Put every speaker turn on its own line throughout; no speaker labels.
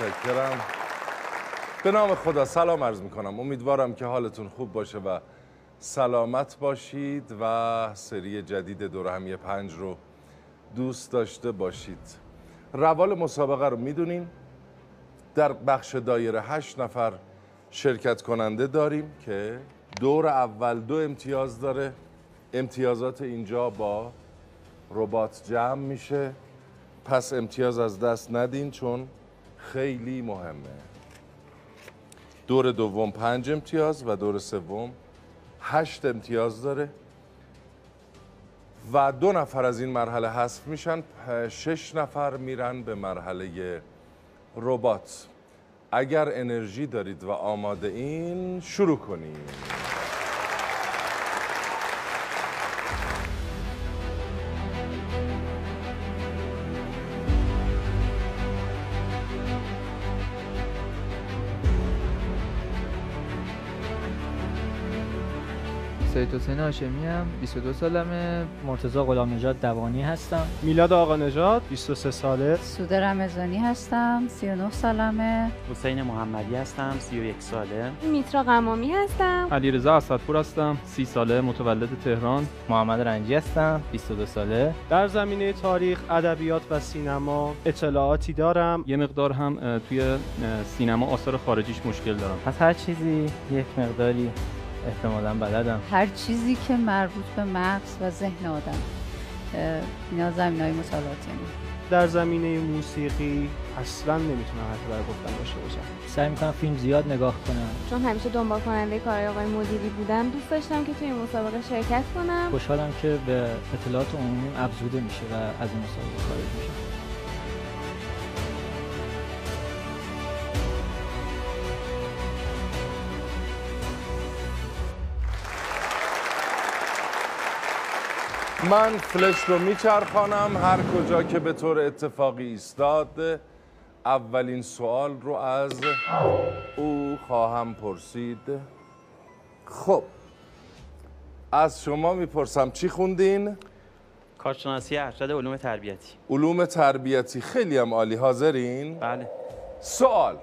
متشکرم. به نام خدا سلام عرض می‌کنم. امیدوارم که حالتون خوب باشه و سلامت باشید و سری جدید دور همی پنج رو دوست داشته باشید. روال مسابقه رو می‌دونین. در بخش دایره هشت نفر شرکت کننده داریم که دور اول دو امتیاز داره. امتیازات اینجا با ربات جمع میشه. پس امتیاز از دست ندین چون خیلی مهمه. دور دوم پنج امتیاز و دور سوم هشت امتیاز داره و دو نفر از این مرحله حذف میشن. شش نفر میرن به مرحله ربات. اگر انرژی دارید و آماده این شروع کنیم.
سید حسین هاشمی ام 22 سالمه. مرتضی غلام نژاد دوانی هستم.
میلاد آقا نژاد 23 ساله.
سود رمضانی هستم 39 سالمه.
حسین محمدی هستم 31 ساله.
میترا قمامی هستم.
علیرضا اسدپور هستم 30 ساله متولد تهران.
محمد رنجی هستم 22 ساله.
در زمینه تاریخ ادبیات و سینما اطلاعاتی دارم.
یه مقدار هم توی سینما آثار خارجیش مشکل دارم.
پس هر چیزی یک مقداری. احتمالا بلدم.
هر چیزی که مربوط به مغز و ذهن آدم اینا زمین های مطالعاتی
در زمینه موسیقی اصلا نمی‌تونم حرف برای گفتن داشته باشم.
سعی می‌کنم فیلم زیاد نگاه کنم.
چون همیشه دنبال کننده کارهای آقای مدیری بودم دوست داشتم که توی این مسابقه شرکت کنم.
خوشحالم که به اطلاعات عمومی افزوده میشه و از این مسابقه خارج میشه
من فلش رو میچرخانم هر کجا که به طور اتفاقی ایستاد اولین سوال رو از او خواهم پرسید خب از شما می‌پرسم چی خوندین؟
کارشناسی ارشد علوم تربیتی
علوم تربیتی خیلی هم عالی حاضرین؟
بله
سوال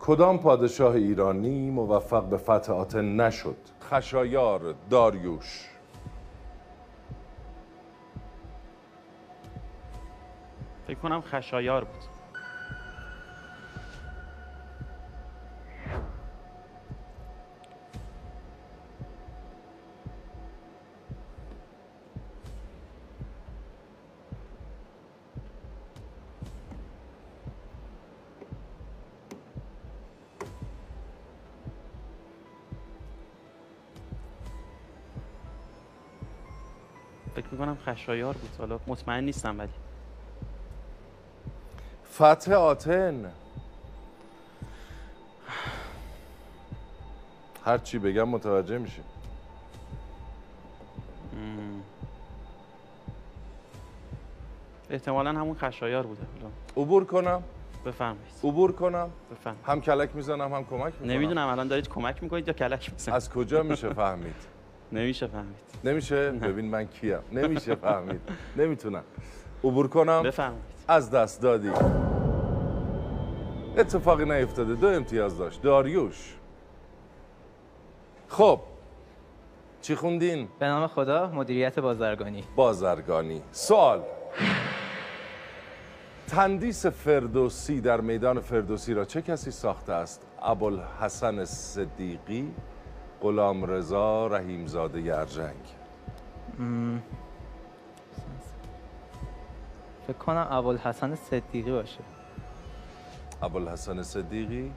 کدام پادشاه ایرانی موفق به فتح آتن نشد؟ خشایار داریوش
فکر کنم خشایار بود. فکر می‌کنم خشایار بود. حالا مطمئن نیستم ولی.
فتح آتن. هر چی بگم متوجه میشه
احتمالا همون خشایار بوده.
عبور کنم.
بفرمایید.
عبور کنم.
بفرمایید.
هم کلک می‌زنم هم کمک می‌کنم.
نمی‌دونم الان دارید کمک می‌کنید یا کلک می‌زنید؟
از کجا میشه فهمید؟
نمیشه فهمید.
نمیشه؟ ببین من کیم. نمیشه فهمید. نمی‌تونم. عبور کنم.
بفرمایید.
از دست دادی. اتفاقی نیفتاده. دو امتیاز داشت. داریوش. خب چی خوندین؟
به نام خدا مدیریت بازرگانی.
بازرگانی. سوال. تندیس فردوسی در میدان فردوسی را چه کسی ساخته است؟ ابوالحسن صدیقی غلام رضا رحیمزاده یرجنگ
فکر کنم ابوالحسن صدیقی باشه.
ابوالحسن صدیقی؟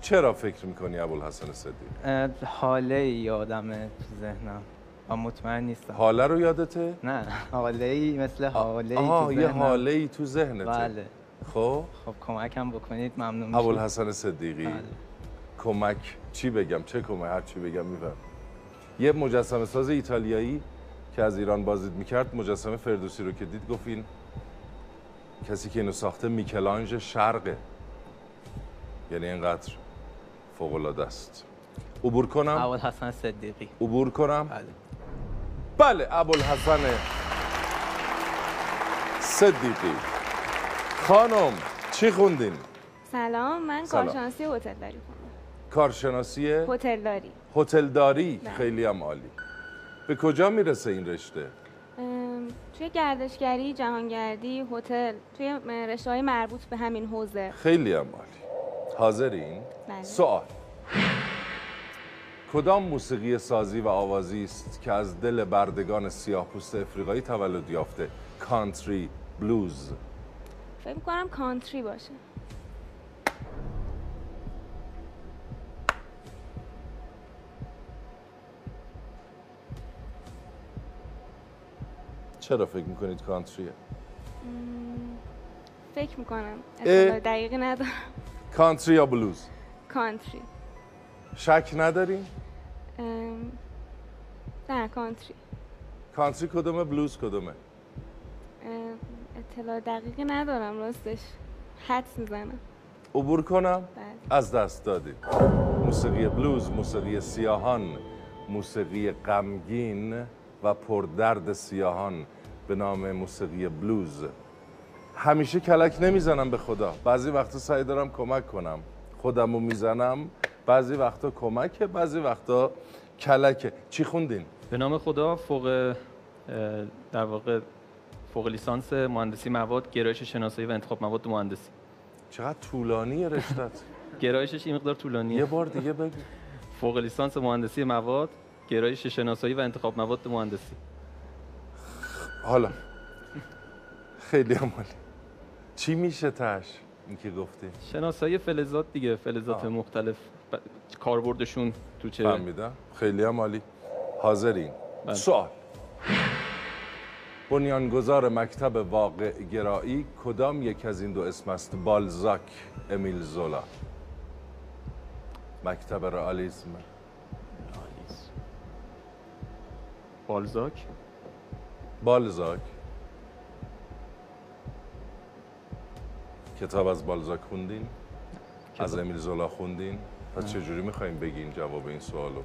چرا فکر می‌کنی ابوالحسن صدیقی؟
حاله یادمه تو ذهنم. و مطمئن نیستم.
حاله رو یادته؟
نه حاله ای مثل حاله ای تو
یه. حاله ای تو ذهنته.
بله.
خب؟
خب کمکم بکنید ممنون میشم.
ابوالحسن صدیقی
بله.
کمک چی بگم؟ چه کمک؟ هر چی بگم میفهم. یه مجسمه ساز ایتالیایی که از ایران بازدید می‌کرد مجسمه فردوسی رو که دید گفت این کسی که اینو ساخته میکلانژ شرقه یعنی اینقدر فوق العاده است. عبور کنم؟
ابوالحسن صدیقی.
عبور کنم؟
بله.
بله ابوالحسن صدیقی. خانم چی خوندین؟
سلام من
سلام.
کارشناسی هتلداری خوندم.
کارشناسی
هتلداری.
هتلداری؟
بله.
خیلی هم عالی. به کجا می‌رسه این رشته؟
توی گردشگری جهانگردی هتل توی رشته های مربوط به همین حوزه
خیلی هم عالی حاضرین؟
بله.
سوال کدام موسیقی سازی و آوازی است که از دل بردگان سیاه پوست افریقایی تولد یافته؟ کانتری بلوز
فکر می‌کنم کانتری باشه
چرا فکر می‌کنید کانتریه؟
فکر می‌کنم دقیقی ندارم
کانتری یا بلوز؟
کانتری
شک ندارین؟
ام، نه کانتری
کانتری کدومه بلوز کدومه؟
اطلاع دقیقی ندارم راستش حدس می‌زنم
عبور کنم؟
بله
از دست دادید موسیقی بلوز موسیقی سیاهان موسیقی غمگین و پردرد سیاهان به نام موسیقی بلوز. همیشه کلک نمی‌زنم به خدا. بعضی وقتا سعی دارم کمک کنم. خودمو می‌زنم. بعضی وقتا کمکه بعضی وقتا کلکه. چی خوندین؟
به نام خدا فوق در واقع فوق لیسانس مهندسی مواد گرایش شناسایی و انتخاب مواد مهندسی.
چقدر طولانی رشتت.
گرایشش این مقدار طولانیه.
یه بار دیگه بگو.
فوق لیسانس مهندسی مواد گرایش شناسایی و انتخاب مواد مهندسی.
حالا خیلی هم عالی. چی میشه تش؟ این که گفتی.
شناسایی فلزات دیگه فلزات
آه.
مختلف. ب- کاربردشون تو چه؟
فهمیدم. خیلی هم عالی. حاضرین.
بله.
سوال. بنیانگذار مکتب واقع گرایی کدام یک از این دو اسم است؟ بالزاک امیل زولا. مکتب رئالیسم.
بالزاک.
بالزاک. کتاب از بالزاک خوندین؟ از. امیل زولا خوندین؟ پس چجوری می‌خوایم بگین جواب این سوالو.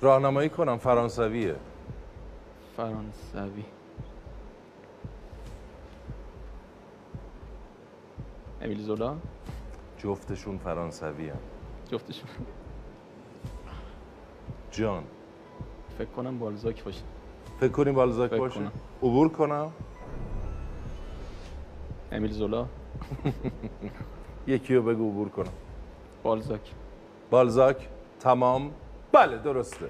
راهنمایی کنم فرانسویه.
فرانسوی. امیل زولا؟
جفتشون فرانسوی هم.
جفتشون.
جان.
فکر کنم بالزاک باشه
فکر کنیم بالزاک
فکر
باشه
کنم.
عبور کنم.
امیل زولا؟
یکی رو بگو عبور کنم.
بالزاک.
بالزاک؟ تمام. بله درسته.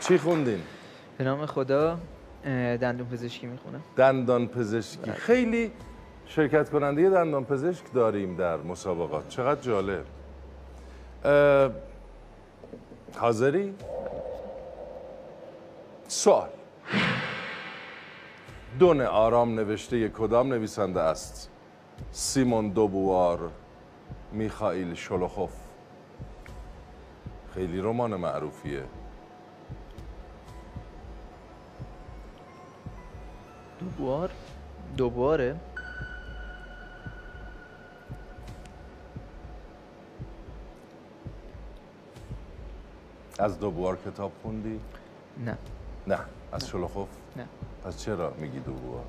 چی خوندین؟
به نام خدا. دندون پزشکی می‌خونم
دندان پزشکی. خیلی شرکت کننده دندان پزشک داریم در مسابقات. چقدر جالب. حاضری؟ سوال. دون آرام نوشته کدام نویسنده است؟ سیمون دوبوار میخائیل شولوخوف خیلی رمان معروفیه.
دوبوار دوباره
از دوبوار کتاب خوندی؟
نه.
نه. از شولوخوف؟
نه.
پس چرا میگی دوبوار؟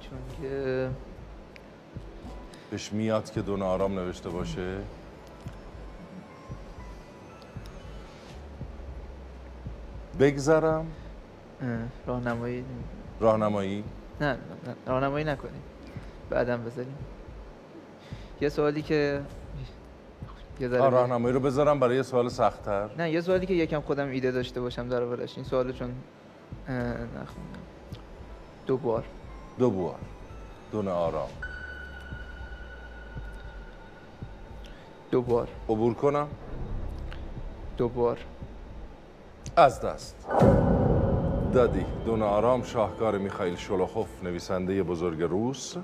چون که
بهش میاد که دون آرام نوشته باشه؟ بگذرم.
اه، راهنمایی
راهنمایی؟
نه راهنمایی نکنیم. بعدم بذاریم. یه سوالی که یه
راهنمایی رو بذارم برای یه سوال سختتر.
نه یه سوالی که یکم خودم ایده داشته باشم دربارش. این سوالو چون اه، نخوندم. دوبار
دوبوار دون آرام.
دوبار
عبور کنم؟
دوبار
از دست. دادی دون آرام شاهکار میخائیل شولوخوف نویسنده بزرگ روس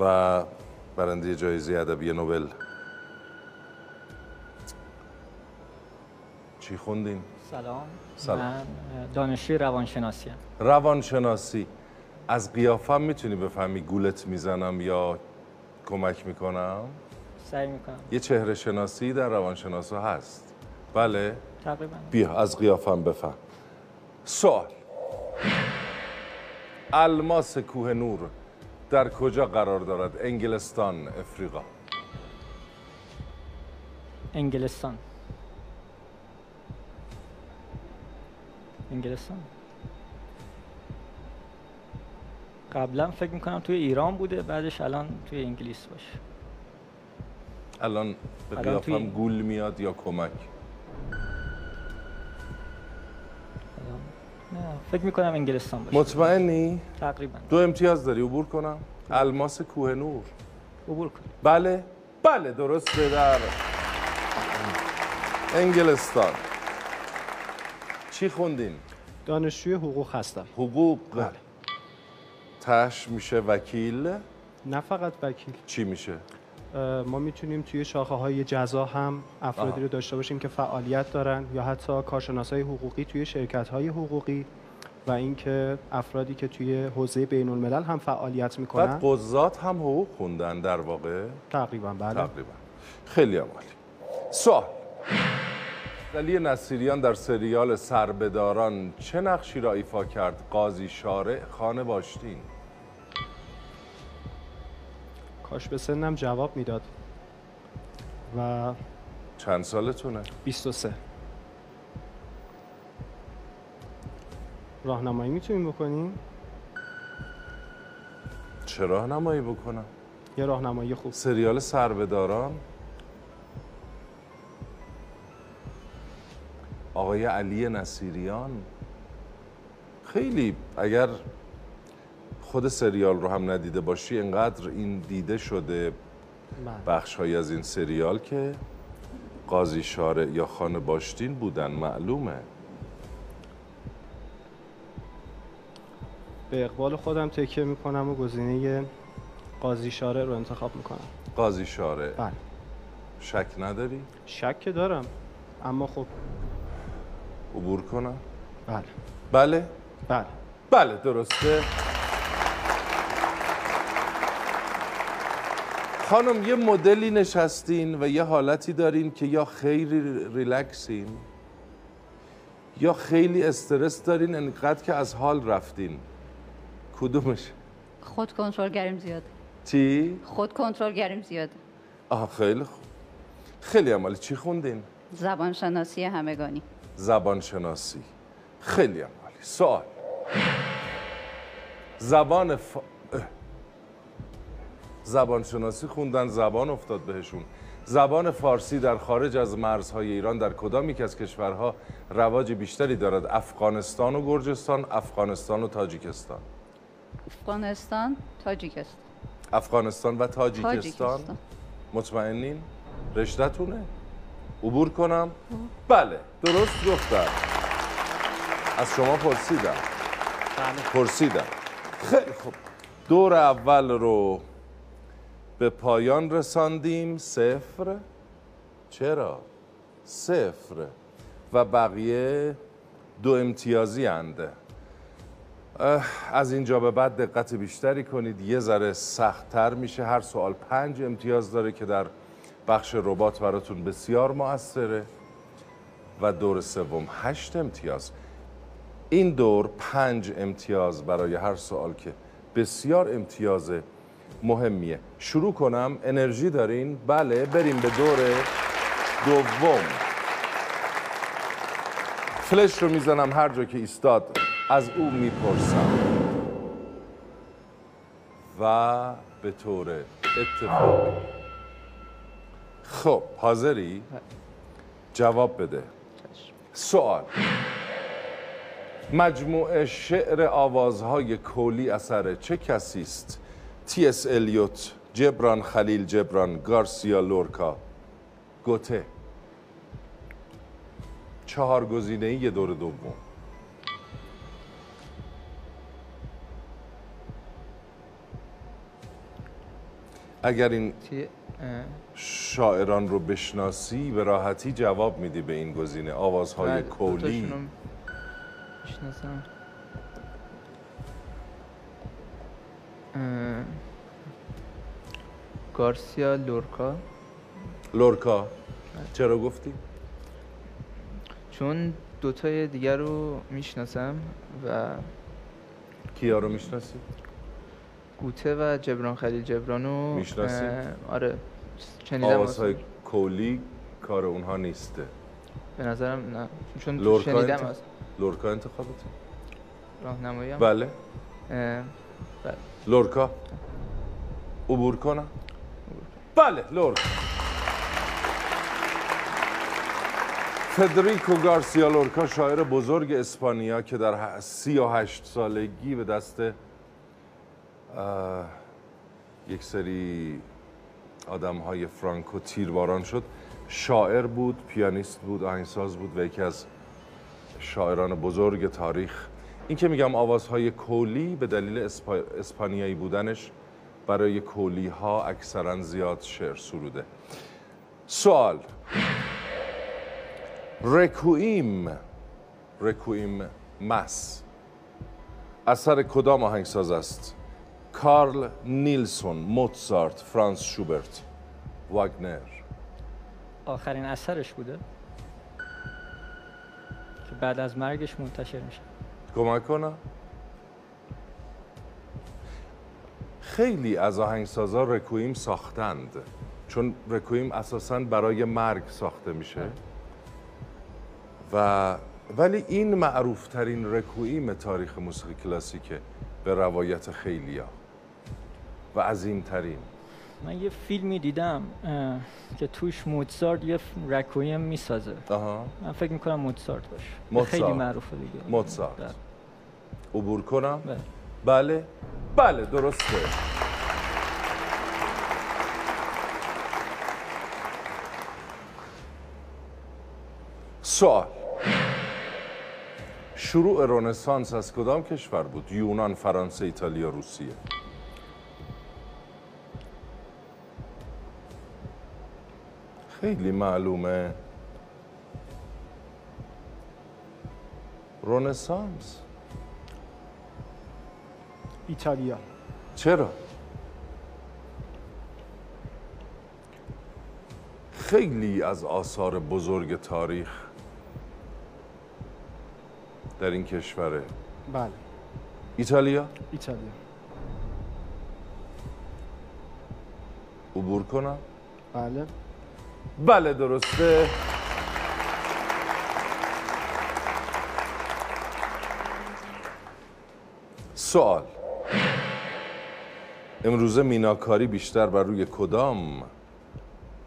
و برنده جایزه ادبی نوبل. چی خوندین؟
سلام.
سلام.
من دانشجوی روانشناسی ام.
روانشناسی. از قیافم می‌تونی بفهمی گولت می‌زنم یا کمک می‌کنم؟
سعی می‌کنم.
یه چهره شناسی در روانشناسا هست. بله.
تقریبا.
بیا از قیافم بفهم. سوال. الماس کوه نور در کجا قرار دارد؟ انگلستان افریقا.
انگلستان. انگلستان. قبلا فکر می‌کنم توی ایران بوده بعدش الان توی انگلیس باشه.
الان به قیافم
توی-
گول میاد یا کمک؟
فکر می‌کنم انگلستان باشه.
مطمئنی؟
تقریبا.
دو امتیاز داری عبور کنم؟ الماس کوه نور.
عبور کن
بله. بله درسته در انگلستان. چی خوندین؟
دانشجوی حقوق هستم.
حقوق.
بله.
تش میشه وکیل؟
نه فقط وکیل.
چی میشه؟
ما می‌تونیم توی شاخه های جزا هم افرادی
آها.
رو داشته باشیم که فعالیت دارن یا حتی کارشناس های حقوقی توی شرکت های حقوقی و اینکه افرادی که توی حوزه بین الملل هم فعالیت
بعد
می‌کنن
قضات هم حقوق خوندن در واقع.
تقریبا بله.
تقریبا. خیلی عمالی سوال. علی نصیریان در سریال سربداران چه نقشی را ایفا کرد؟ قاضی شارع خانه باشتین.
کاش به سنم جواب می‌داد. و
چند سالتونه؟
23 راهنمایی می‌تونیم بکنیم؟
چه راهنمایی بکنم؟
یه راهنمایی خوب.
سریال سربداران آقای علی نصیریان؟ خیلی اگر خود سریال رو هم ندیده باشی انقدر این دیده شده
بله.
بخش از این سریال که قاضی شارع یا خانه باشتین بودن معلومه
به اقبال خودم تکیه می‌کنم و گزینه قاضی شارع رو انتخاب می‌کنم
قاضی شارع
بله
شک نداری؟
شک که دارم اما خب
عبور کنم؟
بله
بله؟
بله
بله درسته خانم یه مدلی نشستین و یه حالتی دارین که یا خیلی ریلکسین یا خیلی استرس دارین انقدر که از حال رفتین. کدومش؟
خود کنترلگریم زیاده
چی؟
خود کنترلگریم زیاده
آها خیلی خوب. خیلی عمالی چی خوندین؟
زبان شناسی همگانی.
زبان شناسی خیلی عمالی سوال. زبان ف... اه. زبان شناسی خوندن زبان افتاد بهشون. زبان فارسی در خارج از مرزهای ایران در کدام یک از کشورها رواج بیشتری دارد؟ افغانستان و گرجستان افغانستان و تاجیکستان.
افغانستان تاجیکستان.
افغانستان و تاجیکستان؟
تاجیکستان.
مطمئنین؟ رشتهتونه عبور کنم؟ بله درست گفتم. از شما پرسیدم. پرسیدم. خیلی خوب. دور اول رو به پایان رساندیم. صفر. چرا؟ صفر. و بقیه دو امتیازی انده. از اینجا به بعد دقت بیشتری کنید. یه ذره سختتر میشه. هر سوال پنج امتیاز داره که در بخش ربات براتون بسیار موثره. و دور سوم هشت امتیاز. این دور پنج امتیاز برای هر سوال که بسیار امتیاز مهمیه. شروع کنم. انرژی دارین؟ بله بریم به دور دوم. فلش رو می‌زنم هر جا که ایستاد از او می‌پرسم. و به طور اتفاقی. خب حاضری؟ جواب بده. سوال. مجموعه شعر آوازهای کولی اثر چه کسی است؟ تی اس الیوت، جبران خلیل جبران، گارسیا لورکا، گوته چهار گزینه یه دور دوم. اگر این شاعران رو بشناسی به راحتی جواب میدی به این گزینه. آوازهای
بله،
کولی
دوتاشونو می‌شناسم اه، گارسیا لورکا
لورکا چرا گفتی؟
چون دوتای دیگر رو می‌شناسم و
کیا رو می‌شناسی؟
گوته و جبران خلیل جبرانو
می‌شناسی؟
اه، آره شنیدم
آوازهای کولی کار اونها نیسته
به نظرم نه چون
لورکا
شنیدم
انت-
از
لورکا انتخابت
راهنمایی.
بله
بله.
لورکا عبور کنم بله لورکا فدریکو گارسیا لورکا شاعر بزرگ اسپانیا که در ه- سی و هشت سالگی به دست یک سری آدم های فرانکو تیرباران شد. شاعر بود پیانیست بود آهنگساز بود و یکی از شاعران بزرگ تاریخ. این که میگم آوازهای کولی به دلیل اسپا... اسپانیایی بودنش برای کولی ها اکثرا زیاد شعر سروده. سوال. رکویم رکویم مس اثر کدام آهنگساز است؟ کارل نیلسون موتسارت فرانس شوبرت واگنر.
آخرین اثرش بوده؟ که بعد از مرگش منتشر میشه.
کمک کنم. خیلی از آهنگسازا رکویم ساختند چون رکویم اساسا برای مرگ ساخته میشه و ولی این معروف ترین رکویم تاریخ موسیقی کلاسیکه به روایت خیلیا و عظیم ترین
من یه فیلمی دیدم که توش موتزارت یه رکویم می‌سازه
آها
من فکر می‌کنم موتزارت باشه. خیلی معروفه دیگه
موتزارت.
بله.
عبور کنم
بله.
بله. بله درسته. سوال. شروع رنسانس از کدام کشور بود؟ یونان، فرانسه، ایتالیا، روسیه. خیلی معلومه. رنسانس.
ایتالیا
چرا؟ خیلی از آثار بزرگ تاریخ در این کشوره.
بله.
ایتالیا؟
ایتالیا.
عبور کنم؟
بله.
بله درسته. سوال. امروزه میناکاری بیشتر بر روی کدام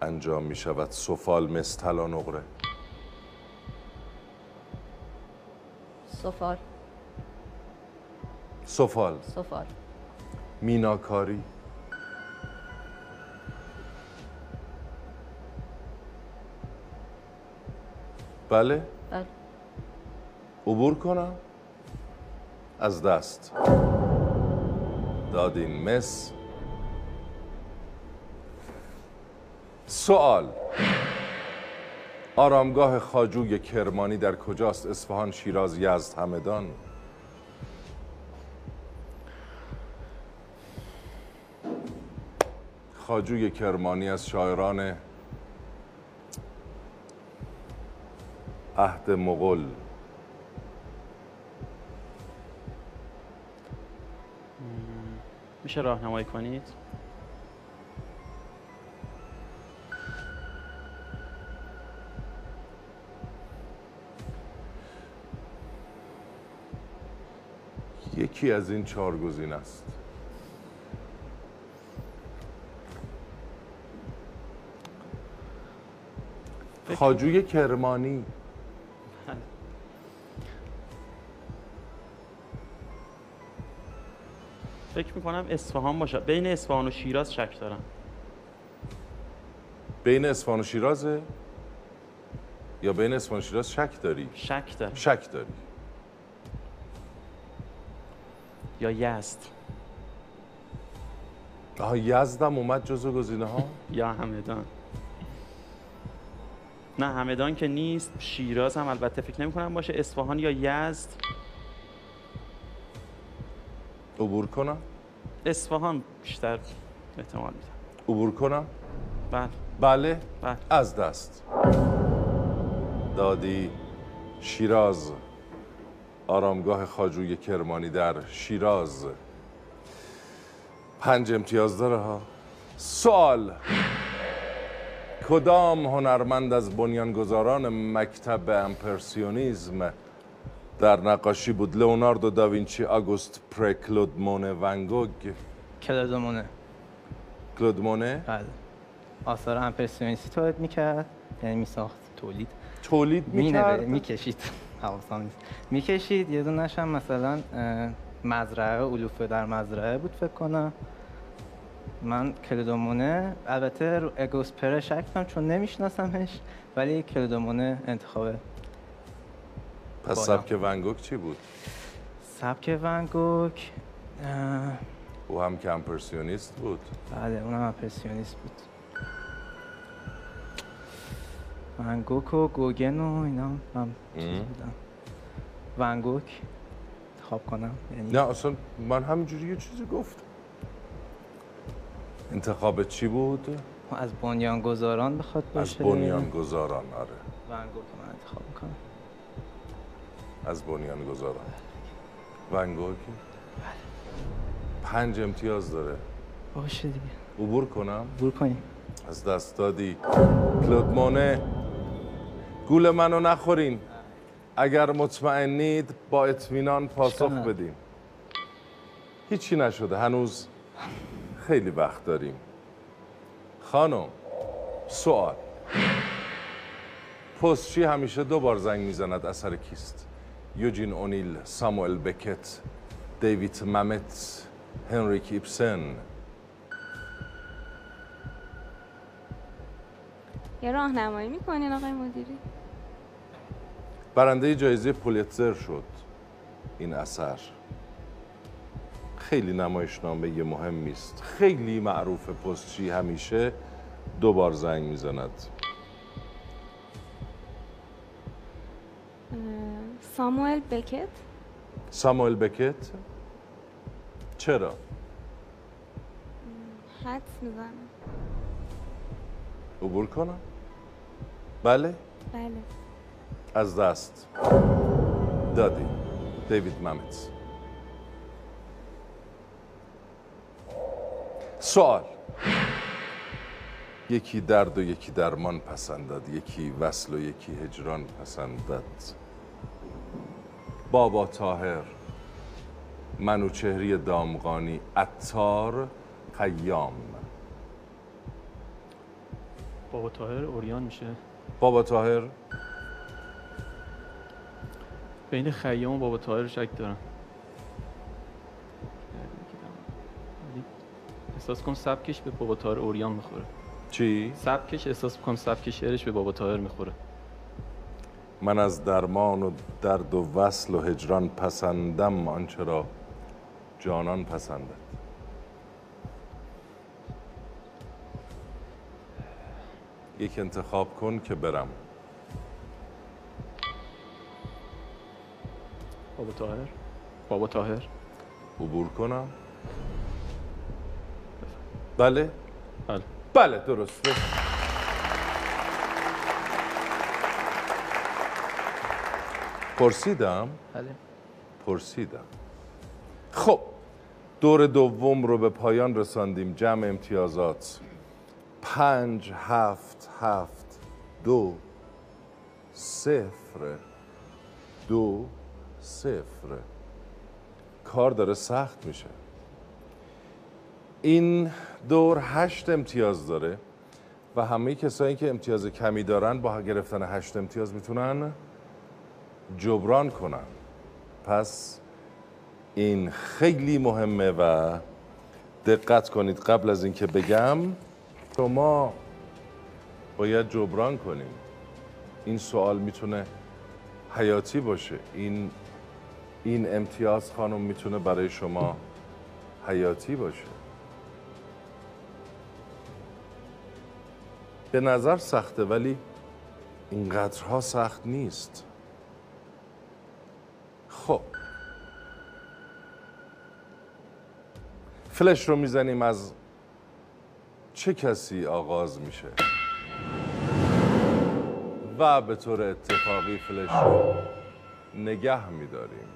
انجام می شود سفال مس طلا نقره
سفال.
سفال.
سفال.
میناکاری. بله.
بله.
عبور کنم. از دست. دادین مس. سوال. آرامگاه خاجوی کرمانی در کجاست؟ اصفهان شیراز یزد همدان؟ خاجوی کرمانی از شاعران عهد مغل
میشه راهنمایی کنید؟
یکی از این چهار گزینه است. خاجوی کرمانی.
می‌کنم اصفهان باشه. بین اصفهان و شیراز شک دارم.
بین اصفهان و شیرازه یا بین اصفهان و شیراز شک داری؟
شک دارم.
شک داری.
یا یزد.
آها یزدم اومد جزو گزینه ها؟
یا همدان. نه همدان که نیست. شیراز هم البته فکر نمی کنم باشه. اصفهان یا یزد؟
عبور کنم.
اصفهان بیشتر احتمال میدم.
عبور کنم؟
بله.
بله.
بله.
از دست. دادی شیراز. آرامگاه خاجوی کرمانی در شیراز. پنج امتیاز داره ها. سوال. کدام هنرمند از بنیانگذاران مکتب امپرسیونیزم در نقاشی بود. لئوناردو داوینچی آگوست پره کلود مونه ونگوگ
کلادومونه
کلود مونه.
بله. آثار امپرسیونیستی تولید می‌کرد یعنی میساخت تولید.
تولید می‌کرد؟
می‌کشید. حواسم نیست. می‌کشید یه دونش هم مثلا مزرعه علوفه در مزرعه بود فکر کنم. من کلدومونه البته رو اگوسپره شک کنم چون نمیشناسمش ولی کلدومونه انتخابه
پس
بالا.
سبک ونگوگ چی بود؟
سبک ونگوک اه،
او هم که امپرسیونیست بود
بله اونم امپرسیونیست بود ونگوک و گوگن و اینا هم چیز
ام.
بودن ونگوک انتخاب کنم یعنی
نه اصلا من همینجوری یه چیزی گفتم انتخاب چی بود؟
از بنیانگذاران بخواد
از
باشه
بنیانگذاران آره
ونگوک من انتخاب
از بنیانگذاران. ونگوگ پنج امتیاز داره.
باشه دیگه.
عبور کنم؟
بور کنیم.
از دست دادی. کلود مونه گول منو نخورین. اگر مطمئنید با اطمینان پاسخ. بدیم هیچی نشده. هنوز خیلی وقت داریم. خانم سوال. پستچی همیشه دو بار زنگ می‌زند؟ اثر کیست؟ یوجین اونیل ساموئل بکت دیوید ممت هنریک ایبسن
یه راهنمایی می‌کنین آقای مدیری؟
برنده جایزه پولیتزر شد. این اثر. خیلی نمایشنامه مهمی است. خیلی معروف پستچی همیشه. دو بار زنگ می‌زند.
ساموئل بکت؟
ساموئل بکت؟ چرا؟
حدس می‌زنم.
عبور کنم؟ بله؟
بله.
از دست. دادی. دیوید ممت سوال. یکی درد و یکی درمان پسندد یکی وصل و یکی هجران پسندد. بابا تاهر منوچهری دامغانی عطار قیام.
بابا طاهر اوریان میشه.
بابا تاهر
بین خیام و بابا طاهر شک دارم. احساس کنم سبکش به بابا طاهر اوریان می‌خوره.
چی؟
سبکش احساس کنم سبک شعرش به بابا طاهر می‌خوره.
من از درمان و درد و وصل و هجران پسندم آنچه را جانان پسندد. یک انتخاب کن که برم.
بابا طاهر؟ بابا طاهر؟
عبور کنم؟ بله.
بله.
بله درسته. پرسیدم.
بله.
پرسیدم. خب دور دوم رو به پایان رساندیم. جمع امتیازات. پنج هفت هفت دو صفر. دو صفر. کار داره سخت میشه. این دور هشت امتیاز داره و همه کسایی که امتیاز کمی دارن با گرفتن هشت امتیاز می‌تونن جبران کنن پس این خیلی مهمه و دقت کنید قبل از اینکه بگم شما باید جبران کنیم. این سوال می‌تونه حیاتی باشه. این این امتیاز خانم می‌تونه برای شما حیاتی باشه. به نظر سخته ولی اینقدرها سخت نیست خب فلش رو می‌زنیم از چه کسی آغاز میشه؟ و به طور اتفاقی فلش رو نگه میداریم.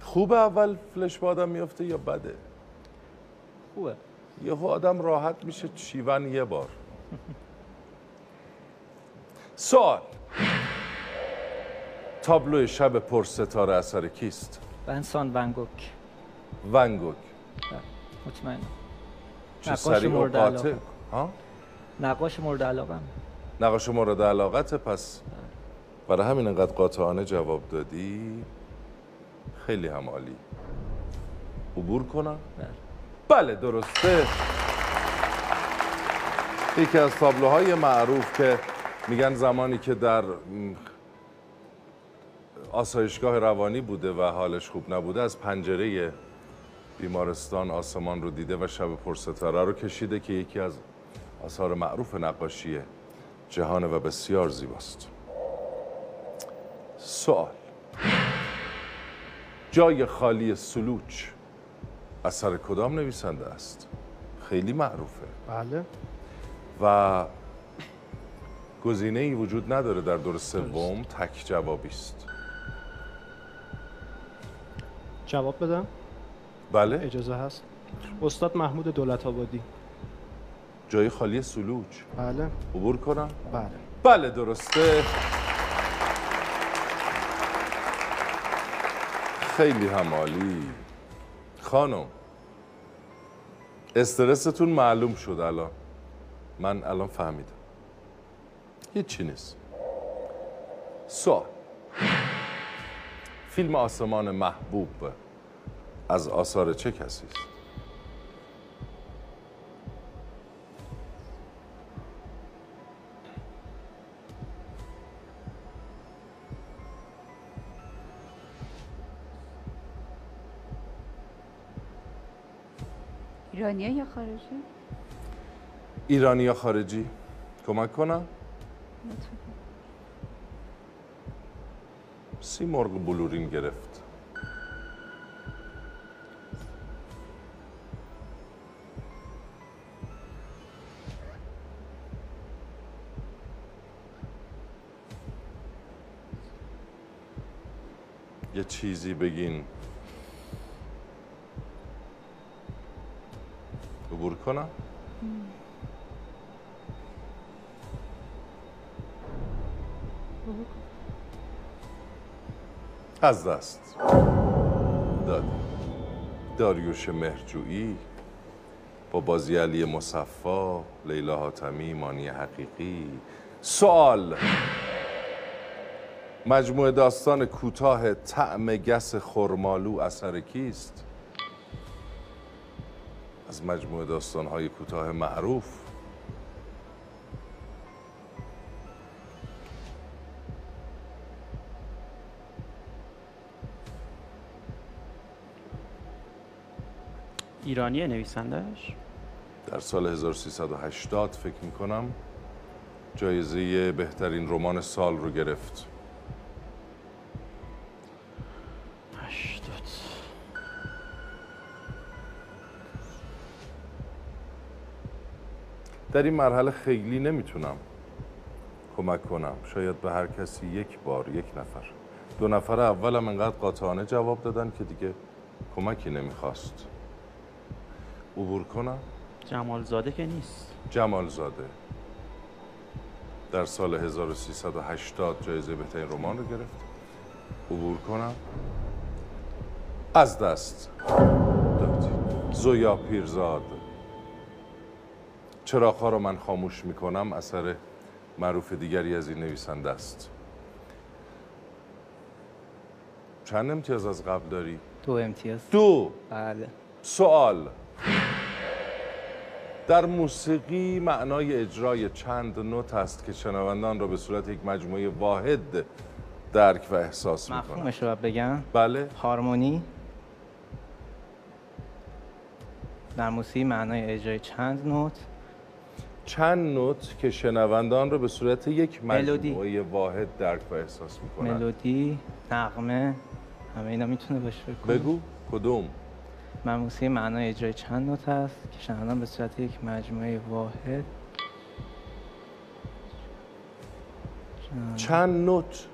خوب اول فلش به آدم میفته یا بده؟
خوبه.
یهو آدم راحت میشه چیون یه بار. سوال. تابلو شب پر ستاره اثر کیست؟
بنسان ونگوک
ونگوک
مطمئنم. نقاش مورد علاقه. نقاش مورد علاقه.
نقاش مورد علاقت؟ پس برای همین انقدر قاطعانه جواب دادی؟ خیلی هم عالی. عبور کنم؟ بله درسته. یکی از تابلوهای معروف که میگن زمانی که در آسایشگاه روانی بوده و حالش خوب نبوده از پنجره بیمارستان آسمان رو دیده و شب پرستاره رو کشیده که یکی از آثار معروف نقاشی جهانه و بسیار زیباست. سوال. جای خالی سلوچ اثر کدام نویسنده است؟ خیلی معروفه.
بله.
و گزینه ای وجود نداره در دور سوم تک جوابی است.
جواب بدم.
بله.
اجازه هست. استاد محمود دولت آبادی.
جای خالی سلوچ
بله.
عبور کنم؟
بله.
بله درسته. خیلی هم عالی خانم استرستون معلوم شد الان. من الان فهمیدم. هیچی نیست. سوال. فیلم آسمان محبوب. از آثار چه کسی است؟
ایرانیه یا خارجی؟
ایرانی یا خارجی؟ کمک کنم؟ سی مرغ بلورین گرفت. چیزی بگین. عبور کنم؟ از دست. دادی. داریوش مهرجویی با بازی علی مصفا لیلا حاتمی مانی حقیقی. سوال. مجموعه داستان کوتاه طعم گس خرمالو اثر کیست؟ از مجموعه داستانهای کوتاه معروف.
ایرانی نویسندش
در سال 1380 فکر می‌کنم جایزه بهترین رمان سال رو گرفت. در این مرحله خیلی نمی‌تونم کمک کنم. شاید به هر کسی یک بار یک نفر. دو نفر اولم انقدر قاطعانه جواب دادن که دیگه کمکی نمی‌خواست. عبور کنم؟
جمال زاده که نیست.
جمال زاده در سال 1380 جایزه بهترین رمان رو گرفت. عبور کنم؟ از دست دادی. زویا پیرزاد. چراغ‌ها رو من خاموش می‌کنم. اثر معروف دیگری از این نویسنده است. چند امتیاز از قبل داری؟
دو امتیاز.
دو.
بله.
سوال. در موسیقی معنای اجرای چند نوت است که شنوندان را به صورت یک مجموعه واحد درک و احساس می‌کنند؟
مفهومش رو بگم.
بله.
هارمونی. در موسیقی معنای اجرای چند نوت؟
چند نوت که شنوندان را به صورت یک
ملودی.
مجموعه واحد درک و احساس می‌کنند
ملودی نغمه همه اینا می‌تونه باشه.
بگو کدوم
موسیقی معنای اجرای چند نوت هست که شنوندم به صورت یک مجموعه واحد شنوندم.
چند نوت.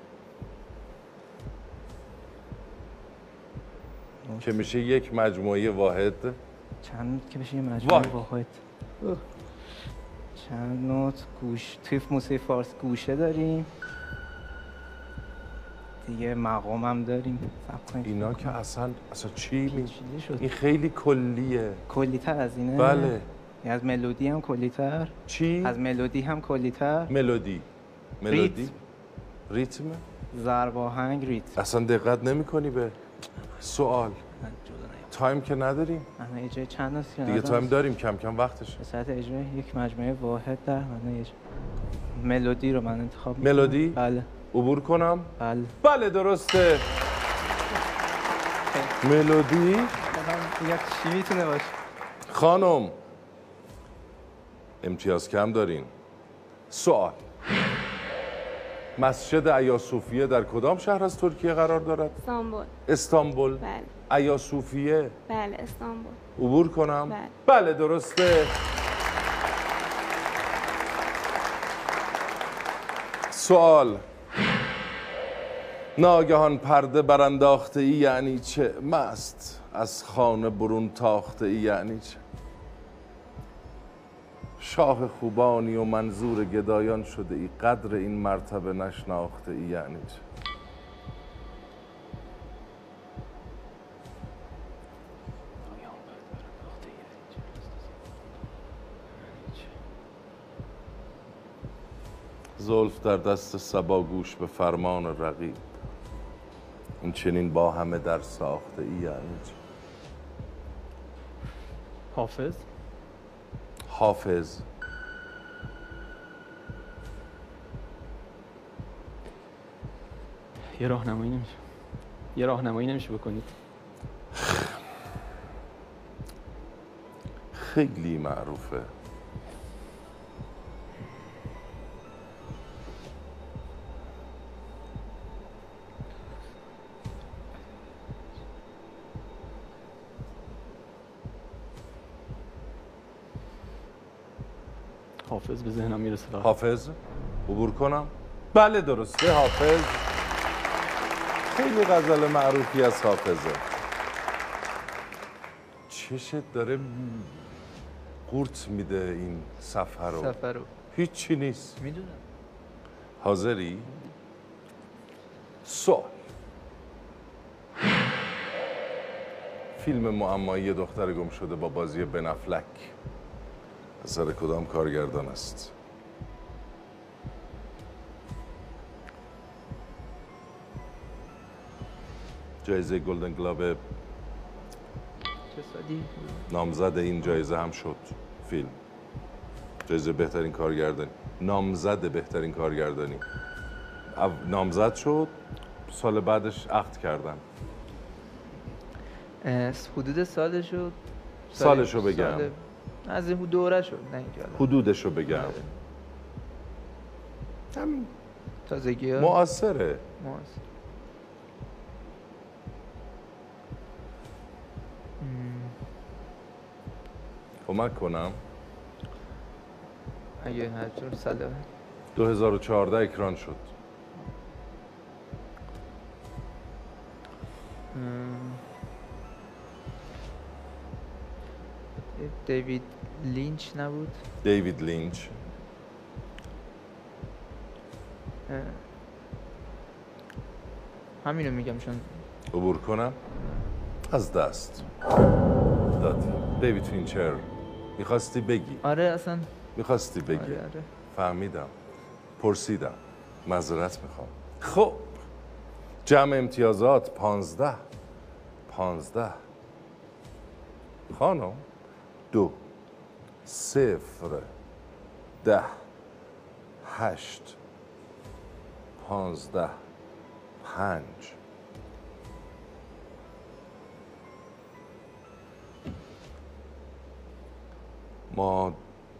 که میشه یک مجموعه واحد
چند نوت که بشه یه مجموعه
وای.
واحد چند نوت گوش توی موسیقی فارس گوشه داریم. دیگه مقام هم داریم.
اینا که. اصلا اصلا چی؟ می
شد.
این خیلی کلیه.
کلی تر از اینه.
بله.
یعنی از ملودی هم کلی تر
چی؟
از ملودی هم کلی تر
ملودی ملودی. ریتم؟
ضرب آهنگ ریتم.
اصلا دقت نمی کنی به سوال. time که نداریم.
من اجرای چند نوت
دیگه. time داریم کم کم وقتشه.
به صورت اجرای یک مجموعه واحد در معنای اجرا ملودی رو من انتخاب می‌کنم.
ملودی؟
بله.
عبور کنم؟
بله.
بله درسته. ملودی؟
یا چی می‌تونه باشه؟
خانم امتیاز کم دارین. سوال. مسجد ایا صوفیه در کدام شهر از ترکیه قرار دارد؟
استانبول.
استانبول.
بله.
ایا صوفیه.
بله استانبول.
عبور کنم؟
بله.
بله درسته. سوال. ناگهان پرده برانداخته ای یعنی چه؟ مست. از خانه برون تاخته ای یعنی چه؟ شاه خوبانی و منظور گدایان شده ای. قدر این مرتبه نشناخته ای یعنی چه؟ زلف در دست سبا گوش به فرمان رقیب. این چنین با همه در ساخته ای یعنی؟
حافظ؟
حافظ.
یه راهنمایی نمیشه. یه راهنمایی نمیشه بکنید.
خیلی معروفه
حافظ به ذهنم می‌رسه فقط.
حافظ. عبور کنم. بله درسته. حافظ. خیلی غزل معروفی از حافظه. چشت داره قورت میده این سفر رو
سفر رو
هیچی نیست.
می‌دونم.
حاضری؟ سوال. فیلم معمایی دختر گم شده با بازی بنفلک. اثر کدام کارگردان است؟ جایزه گلدن گلاب نامزد این جایزه هم شد فیلم. جایزه بهترین کارگردانی. نامزد بهترین کارگردانی. نامزد شد سال بعدش عقد کردن.
حدود سالشو
سالشو بگم.
سال- از این دوره شد نه اینجا الان.
حدودش رو بگم همین.
تازگی ها
معاصره
ماست.
کمک کنم.
اگه هر ساله
2014 اکران شد.
دیوید لینچ نبود؟
دیوید لینچ.
همینو میگم چون
عبور کنم. از دست. دادی دیوید فینچر. می‌خواستی بگی.
آره اصلا.
می‌خواستی بگی.
آره آره.
فهمیدم. پرسیدم. معذرت می‌خوام. خب. جمع امتیازات پانزده. پانزده. خانم. دو. صفر. ده. هشت. پانزده. پنج.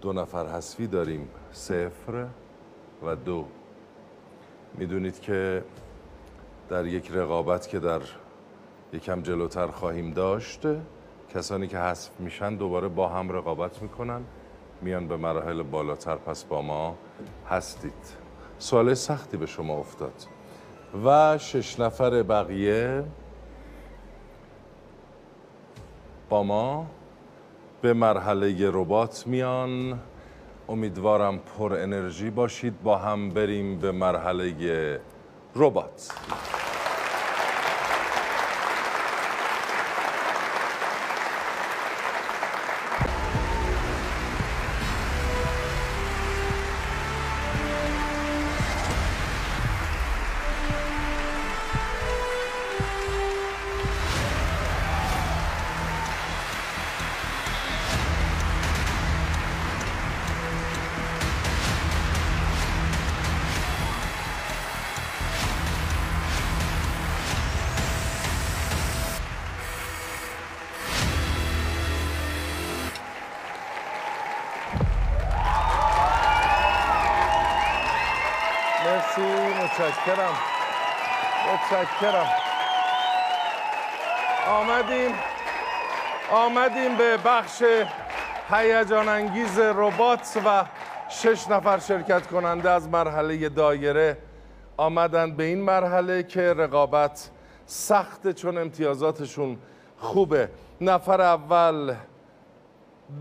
دو نفر حذفی داریم صفر و دو. می‌دونید که در یک رقابت که در یکم جلوتر خواهیم داشت کسانی که حذف میشن دوباره با هم رقابت می‌کنن میان به مراحل بالاتر پس با ما هستید. سوال سختی به شما افتاد. و شش نفر بقیه با ما به مرحله ربات میان. امیدوارم پر انرژی باشید. با هم بریم به مرحله ربات. بخش هیجان انگیز ربات و شش نفر شرکت کننده از مرحله دایره آمدن به این مرحله که رقابت سخته چون امتیازاتشون خوبه. نفر اول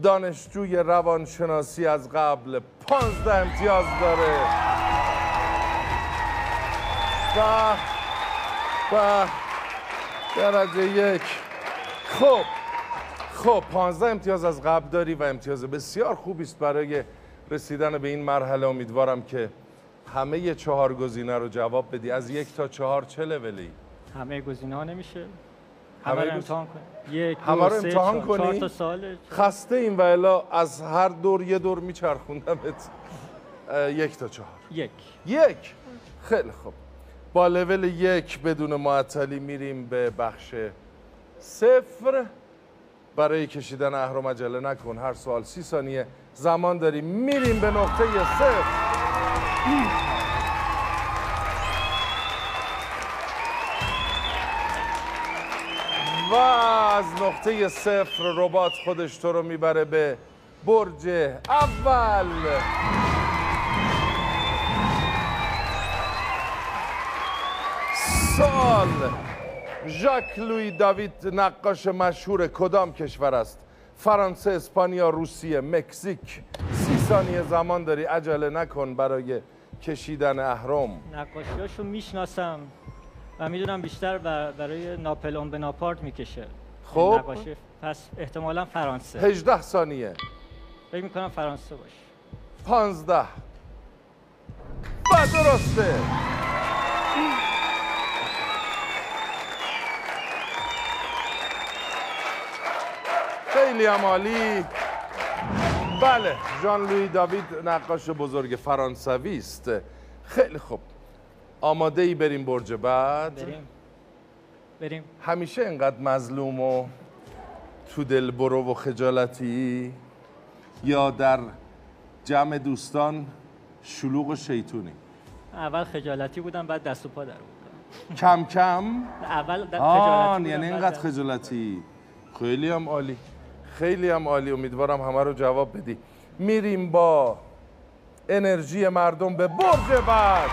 دانشجوی روانشناسی از قبل پانزده امتیاز داره. و و درجه یک. خب خب پانزده امتیاز از قبل داری و امتیاز بسیار خوبی است برای رسیدن به این مرحله. امیدوارم که همه چهار گزینه رو جواب بدی. از یک تا چهار چه لولی؟
همه گزینه ها نمیشه.
همه
رو امتحان کنیم یک
همه رو امتحان کنی؟
تا سال.
خسته این و الا از هر دور یه دور میچرخوندمت. اه، یک تا چهار.
یک.
یک؟ خیلی خوب. با لول یک بدون معطلی میریم به بخش صفر. برای کشیدن اهرم عجله نکن. هر سوال سی ثانیه. زمان داریم. میریم به نقطه صفر. و از نقطه صفر ربات خودش تو رو می‌بره به برج اول. سال ژاک لوی داوید نقاش مشهور کدام کشور است؟ فرانسه اسپانیا روسیه مکزیک. سی ثانیه زمان داری عجله نکن برای کشیدن اهرم.
نقاشیاشو می‌شناسم و می‌دونم بیشتر بر- برای ناپلئون بناپارت می‌کشه.
خب.
نقاشی پس احتمالا فرانسه.
18 ثانیه.
فکر می‌کنم فرانسه باشه.
15 و درسته. خیلی هم عالی. بله ژان لوی داوید نقاش بزرگ فرانسوی است. خیلی خوب. آماده ای بریم برج بعد
بریم. بریم.
همیشه اینقدر مظلوم و تو دل برو و خجالتی یا در جمع دوستان شلوغ و شیطونی؟
اول خجالتی بودم بعد دست و پا در بودم
کم کم؟
اول خجالتی بودم
یعنی اینقدر خجالتی. خیلی هم عالی. خیلی هم عالی امیدوارم همه رو جواب بدی. میریم با انرژی مردم به برج بعد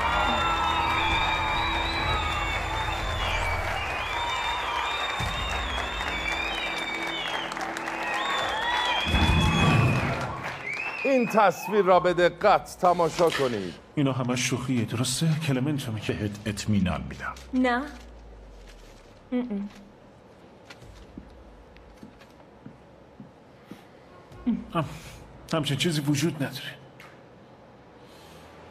این تصویر را به دقت تماشا کنید.
اینا همه شوخیه درسته؟ کلمنتو میگه. بهت اطمینان میدم.
نه.
همچین چیزی وجود نداره.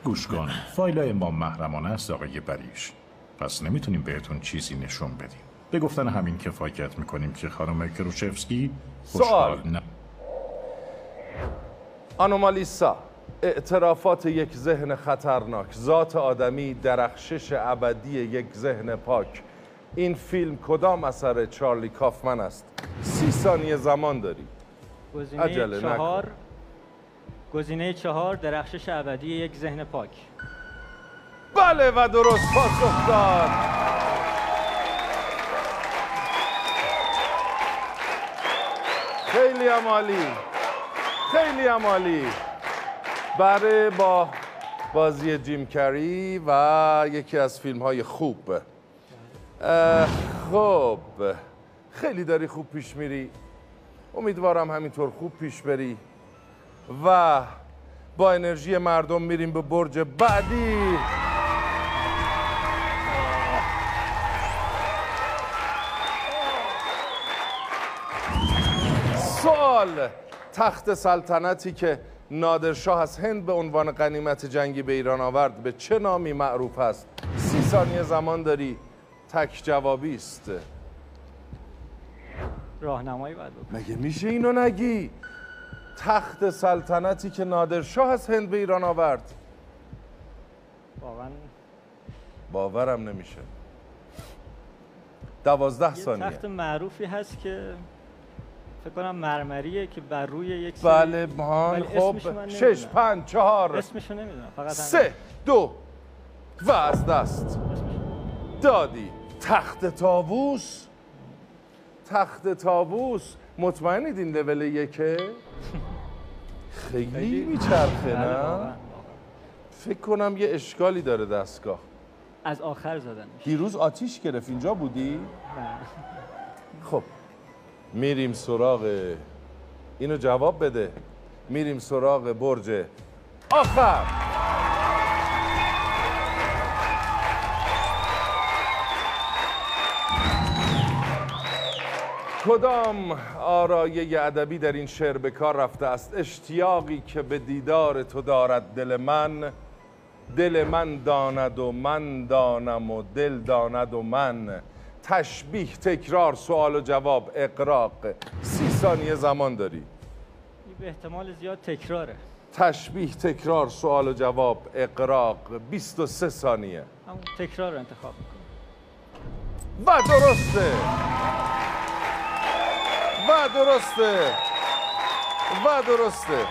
گوش کن. فایل امام محرمانه است آقای بریش. پس نمی‌تونیم بهتون چیزی نشون بدیم. به گفتن همین کفایت می‌کنیم که خانم کروشفسکی خوشحال
سوال.
نه
آنومالیسا اعترافات یک ذهن خطرناک ذات آدمی درخشش ابدی یک ذهن پاک. این فیلم کدام اثر چارلی کافمن است؟ سی ثانیه زمان داری
گزینه. چهار گزینه چهار درخشش ابدی یک ذهن پاک.
بله و درست پاسخ داد. خیلی هم عالی. خیلی هم عالی. برای با بازی جیم کری و یکی از فیلم های خوب خب خیلی داری خوب پیش میری. امیدوارم همینطور خوب پیش بری و با انرژی مردم میریم به برج بعدی. سوال تخت سلطنتی که نادرشاه از هند به عنوان غنیمت جنگی به ایران آورد به چه نامی معروف است؟ سی ثانیه زمان داری. تک جوابی است.
راهنمایی باید بکنم
مگه میشه اینو نگی؟ تخت سلطنتی که نادرشاه از هند به ایران آورد.
واقعا
باورم نمیشه. دوازده
یه
ثانیه.
تخت معروفی هست که فکر کنم مرمریه که بر روی یک
بله مان خب شش. پنج چهار.
اسمشو نمی‌دونم فقط.
سه دو. و از دست. دادی. تخت تابوس تخت تابوس مطمئنید این لول یکه؟ خیلی میچرخه
بله،
نه. فکر کنم یه اشکالی داره دستگاه.
از آخر زدن
دیروز آتیش گرفت. اینجا بودی؟
نه.
خب میریم سراغ اینو جواب بده. میریم سراغ برج آخر. کدام آرایه ادبی در این شعر به کار رفته است؟ اشتیاقی که به دیدار تو دارد دل من. دل من داند و من دانم و دل داند و من. تشبیه تکرار سوال و جواب اقراق. سی ثانیه زمان داری.
این به احتمال زیاد تکراره.
تشبیه تکرار سوال و جواب اقراق. 23 ثانیه.
همون تکرار رو انتخاب می‌کنم.
و درسته. و درسته. و درسته.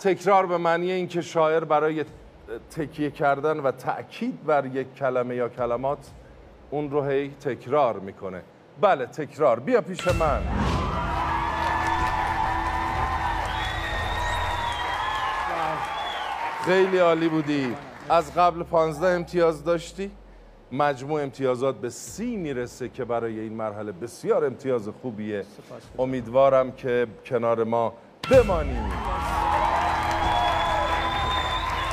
تکرار به معنی اینکه شاعر برای تکیه کردن و تأکید بر یک کلمه یا کلمات اون رو هی تکرار می‌کنه. بله تکرار. بیا پیش من. خیلی عالی بودی. از قبل 15 امتیاز داشتی؟ مجموع امتیازات به سی می‌رسه که برای این مرحله بسیار امتیاز خوبیه. امیدوارم که کنار ما بمانی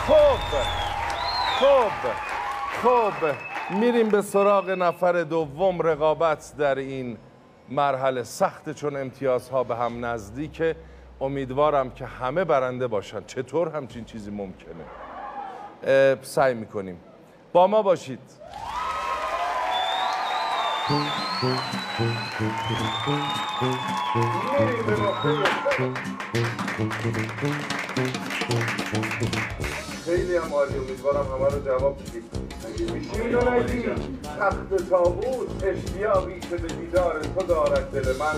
خب خب خب میریم به سراغ نفر دوم رقابت در این مرحله. سخت چون امتیازها به هم نزدیکه. امیدوارم که همه برنده باشن. چطور همچین چیزی ممکنه؟ سعی می‌کنیم. با ما باشید. خیلی هم عالی. امیدوارم همه رو جواب بدید. میشین و نگی تخت تابوت اشتیاقی که به دیدار تو دارد. دل من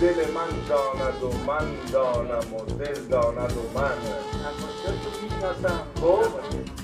دل من داند و من دانم و دل داند و من. خب؟ و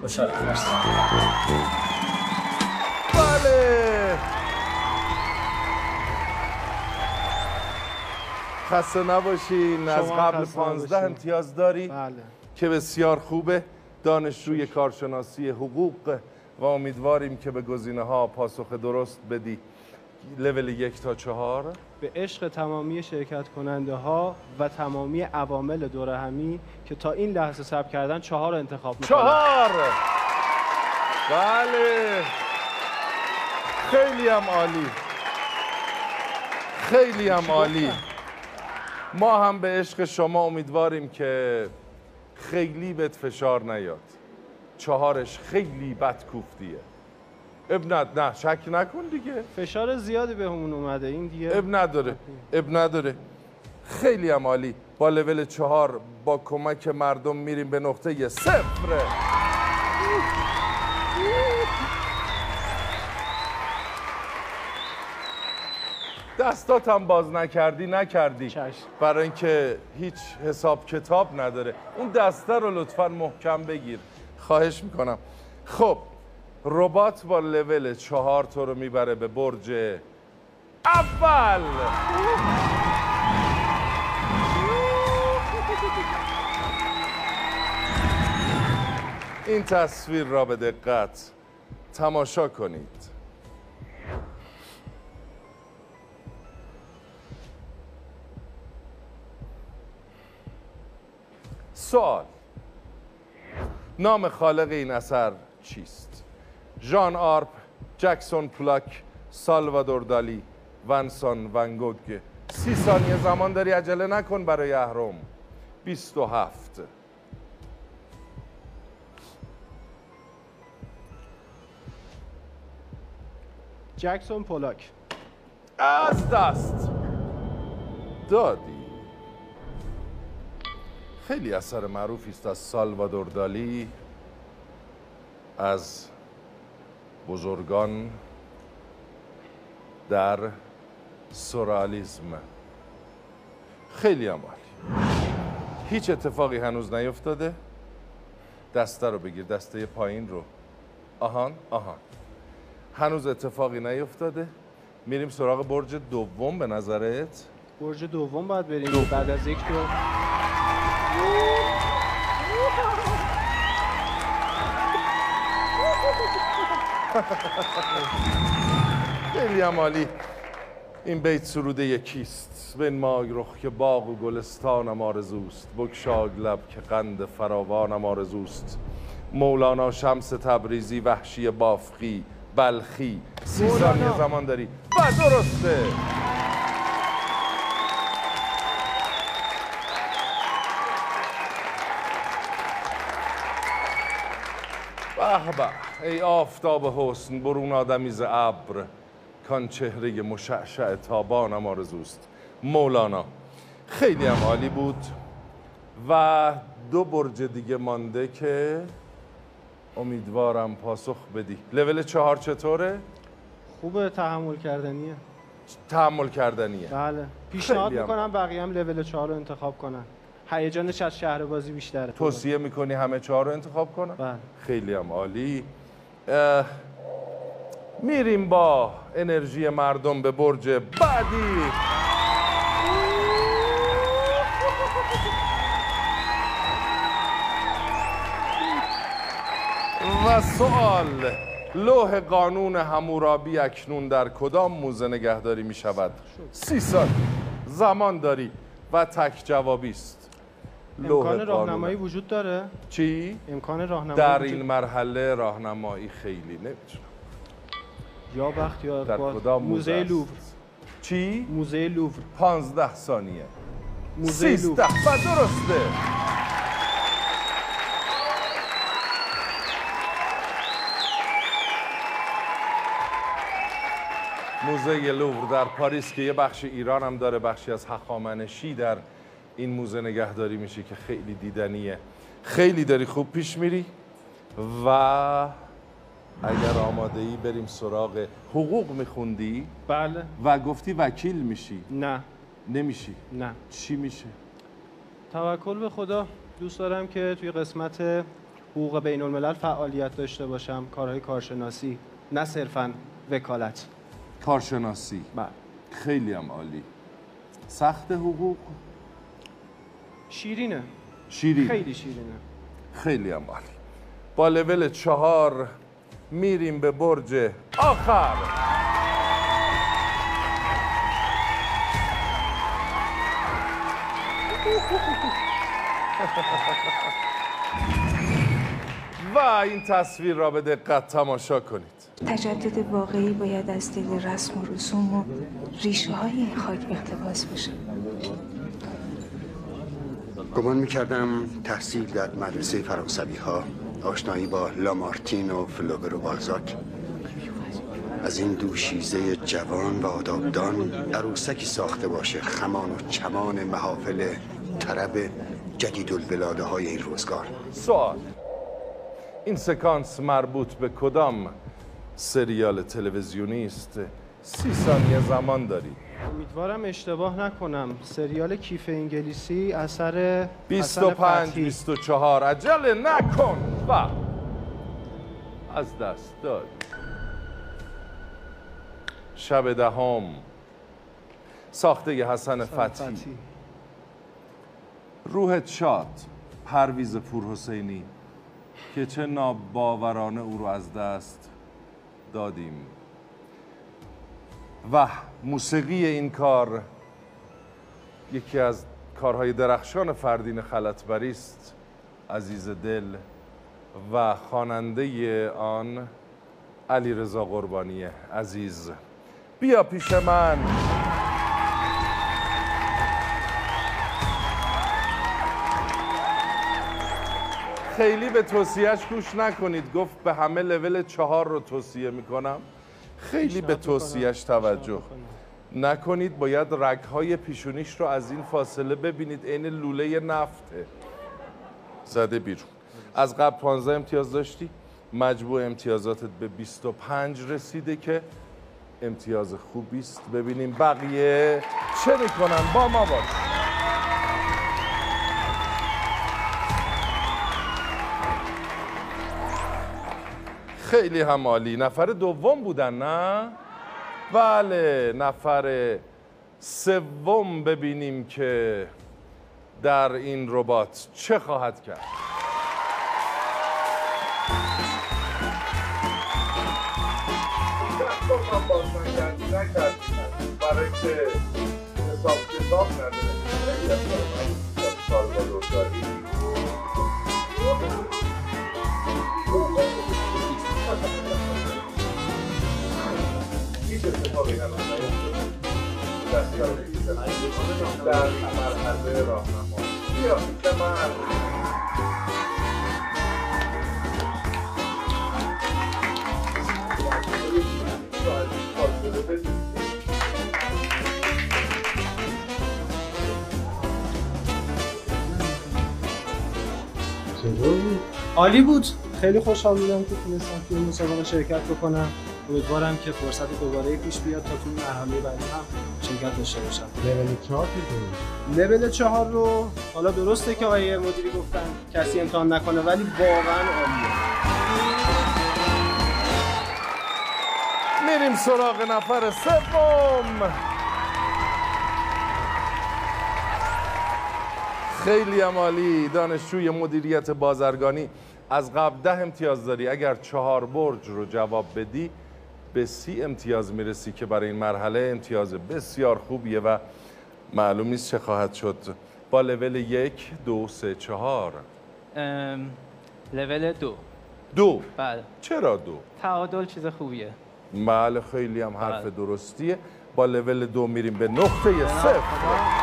خوشحالم مرسی
بله. خسته نباشین. از قبل
خسته
15
نباشین.
امتیاز داری
بله.
که بسیار خوبه. دانشجوی کارشناسی حقوق و امیدواریم که به گزینه ها پاسخ درست بدی. لول یک تا چهار.
به عشق تمامی شرکت کننده ها و تمامی عوامل دور همی که تا این لحظه ثبت کردن چهار رو انتخاب می‌کنم
چهار! بله. خیلی هم عالی. خیلی هم عالی. ما هم به عشق شما امیدواریم که خیلی بهت فشار نیاد. چهارش خیلی بد کوفتیه اب ند نه شک نکن دیگه.
فشار زیادی بهمون اومده این دیگه
اب نداره اب نداره. خیلی هم عالی. با لول چهار با کمک مردم میریم به نقطه صفر. دستات هم باز نکردی نکردی.
چشم.
برای اینکه هیچ حساب کتاب نداره. اون دسته رو لطفا محکم بگیر. خواهش می‌کنم. خب ربات با لول چهار تو رو می‌بره به برج اول. این تصویر را به دقت تماشا کنید. سوال. نام خالق این اثر چیست؟ ژان آرپ، جکسون پلاک، سالوادور دالی، ونسان ونگوگ سی ثانیه زمان داری عجله نکن برای اهرم. 27
جکسون پولاک
از دست. دادی. خیلی اثر معروفی است از سالوادور دالی از بزرگان در سورالیزم. خیلی هم هیچ اتفاقی هنوز نیفتاده؟ دسته رو بگیر دسته پایین رو. آهان آهان. هنوز اتفاقی نیفتاده؟ میریم سراغ برج دوم به نظرت؟
برج دوم باید بریم. بعد از یک دور
خیلی هم عالی. این بیت سروده یکیست. بن رخ که باغ و گلستانم آرزوست. بگشای لب که قند فراوانم آرزوست. مولانا شمس تبریزی وحشی بافقی بلخی. سی
مولانا.
ثانیه زمان داری. و درسته. به به. ای آفتاب حسن برون آدمی ز ابر. کان چهره مشعشع تابانم آرزوست. مولانا خیلی هم عالی بود. و دو برج دیگه مانده که امیدوارم پاسخ بدی. لول چهار چطوره؟
خوبه تحمل کردنیه.
تحمل کردنیه.
بله. پیشنهاد. می‌کنم بقیه هم لول 4 رو انتخاب کنن. هیجانش از شهر بازی بیشتره.
توصیه می‌کنی همه چهار رو انتخاب کنم؟
بله.
خیلی هم عالی. میریم با انرژی مردم به برج بعدی. و سوال لوح قانون همورابی اکنون در کدام موزه نگهداری می شود؟ سی سال زمان داری و تک جوابی است.
امکان. راهنمایی وجود داره؟
چی؟
امکان راهنمایی
در
وجود-
این مرحله راهنمایی خیلی نمی‌تونم.
یا بخت یا
در کدام موزه؟
لوور.
چی؟
موزه لوور.
پانزده ثانیه.
موزه لوور.
و درسته. موزه لوور در پاریس که یه بخش ایران هم داره بخشی از هخامنشی در این موزه نگهداری میشه که خیلی دیدنیه. خیلی داری خوب پیش میری و اگر آماده ای بریم سراغ حقوق میخوندی
بله.
و گفتی وکیل میشی.
نه.
نمیشی.
نه.
چی میشه؟
توکل به خدا. دوست دارم که توی قسمت حقوق بین الملل فعالیت داشته باشم. کارهای کارشناسی نه صرفا وکالت.
کارشناسی.
بله.
خیلی هم عالی. سخت حقوق؟
شیرینه.
شیرین.
خیلی شیرینه.
خیلی هم عالی. با لول چهار میریم به برج آخر. و این تصویر را به دقت تماشا کنید.
تجدد واقعی باید از دل رسم و رسوم و ریشه های این خاک اقتباس بشه.
گمان می‌کردم تحصیل در مدرسه فرانسوی ها آشنایی با لامارتین و فلوبر و بالزاک از این دوشیزه جوان و آدابدان عروسکی ساخته باشه خمان و چمان محافل طرب جدید الولاده های این روزگار.
سوال. این سکانس مربوط به کدام سریال تلویزیونی است؟ سی ثانیه زمان داری
امیدوارم اشتباه نکنم. سریال کیف انگلیسی اثر حسن
25
فتحی.
24 عجله نکن. و از دست داد. شب دهم. ساخته حسن فتحی
فتحی.
روحت شاد پرویز پورحسینی که چه ناباورانه او رو از دست دادیم. و موسیقی این کار یکی از کارهای درخشان فردین خلطبری است عزیز دل و خواننده آن علی رضا قربانی عزیز. بیا پیش من. خیلی به توصیهش گوش نکنید. گفت به همه لول چهار رو توصیه می‌کنم. خیلی به توصیهش توجه. نکنید باید رگهای پیشونیش رو از این فاصله ببینید. عین لوله نفته. زده بیرون. از قبل 15 امتیاز داشتی مجموع امتیازاتت به 25 رسیده که امتیاز خوبی است. ببینیم بقیه چه می‌کنن. با ما باش. خیلی هم عالی. نفر دوم بودن نه؟ بله نفر سوم ببینیم که در این ربات چه خواهد کرد. هیچ اتفاقی نمیفته. دستیار بگیرم. در این مرحله راهنما بیا پیش من
عالی بود خیلی خوشحال بودم که تونستم توی مسابقه شرکت بکنم امیدوارم که فرصت دوباره پیش بیاد تا توی مرحله بعدی هم شرکت داشته باشم
لول چهار چطور؟
لول چهار رو حالا درسته که آقای مدیری گفتن کسی امتحان نکنه ولی واقعا عالیه.
میریم سراغ نفر سوم. خیلی عمالی دانشجوی مدیریت بازرگانی. از قبل ده امتیاز داری. اگر چهار برج رو جواب بدی به سی امتیاز می‌رسی که برای این مرحله امتیاز بسیار خوبیه و معلوم نیست چه خواهد شد. با لول یک دو سه چهار.
ام، لول دو.
دو.
بله.
چرا دو؟
تعادل چیز خوبیه.
بله خیلی هم حرف
بله.
درستیه. با لول دو میریم به نقطه صفر.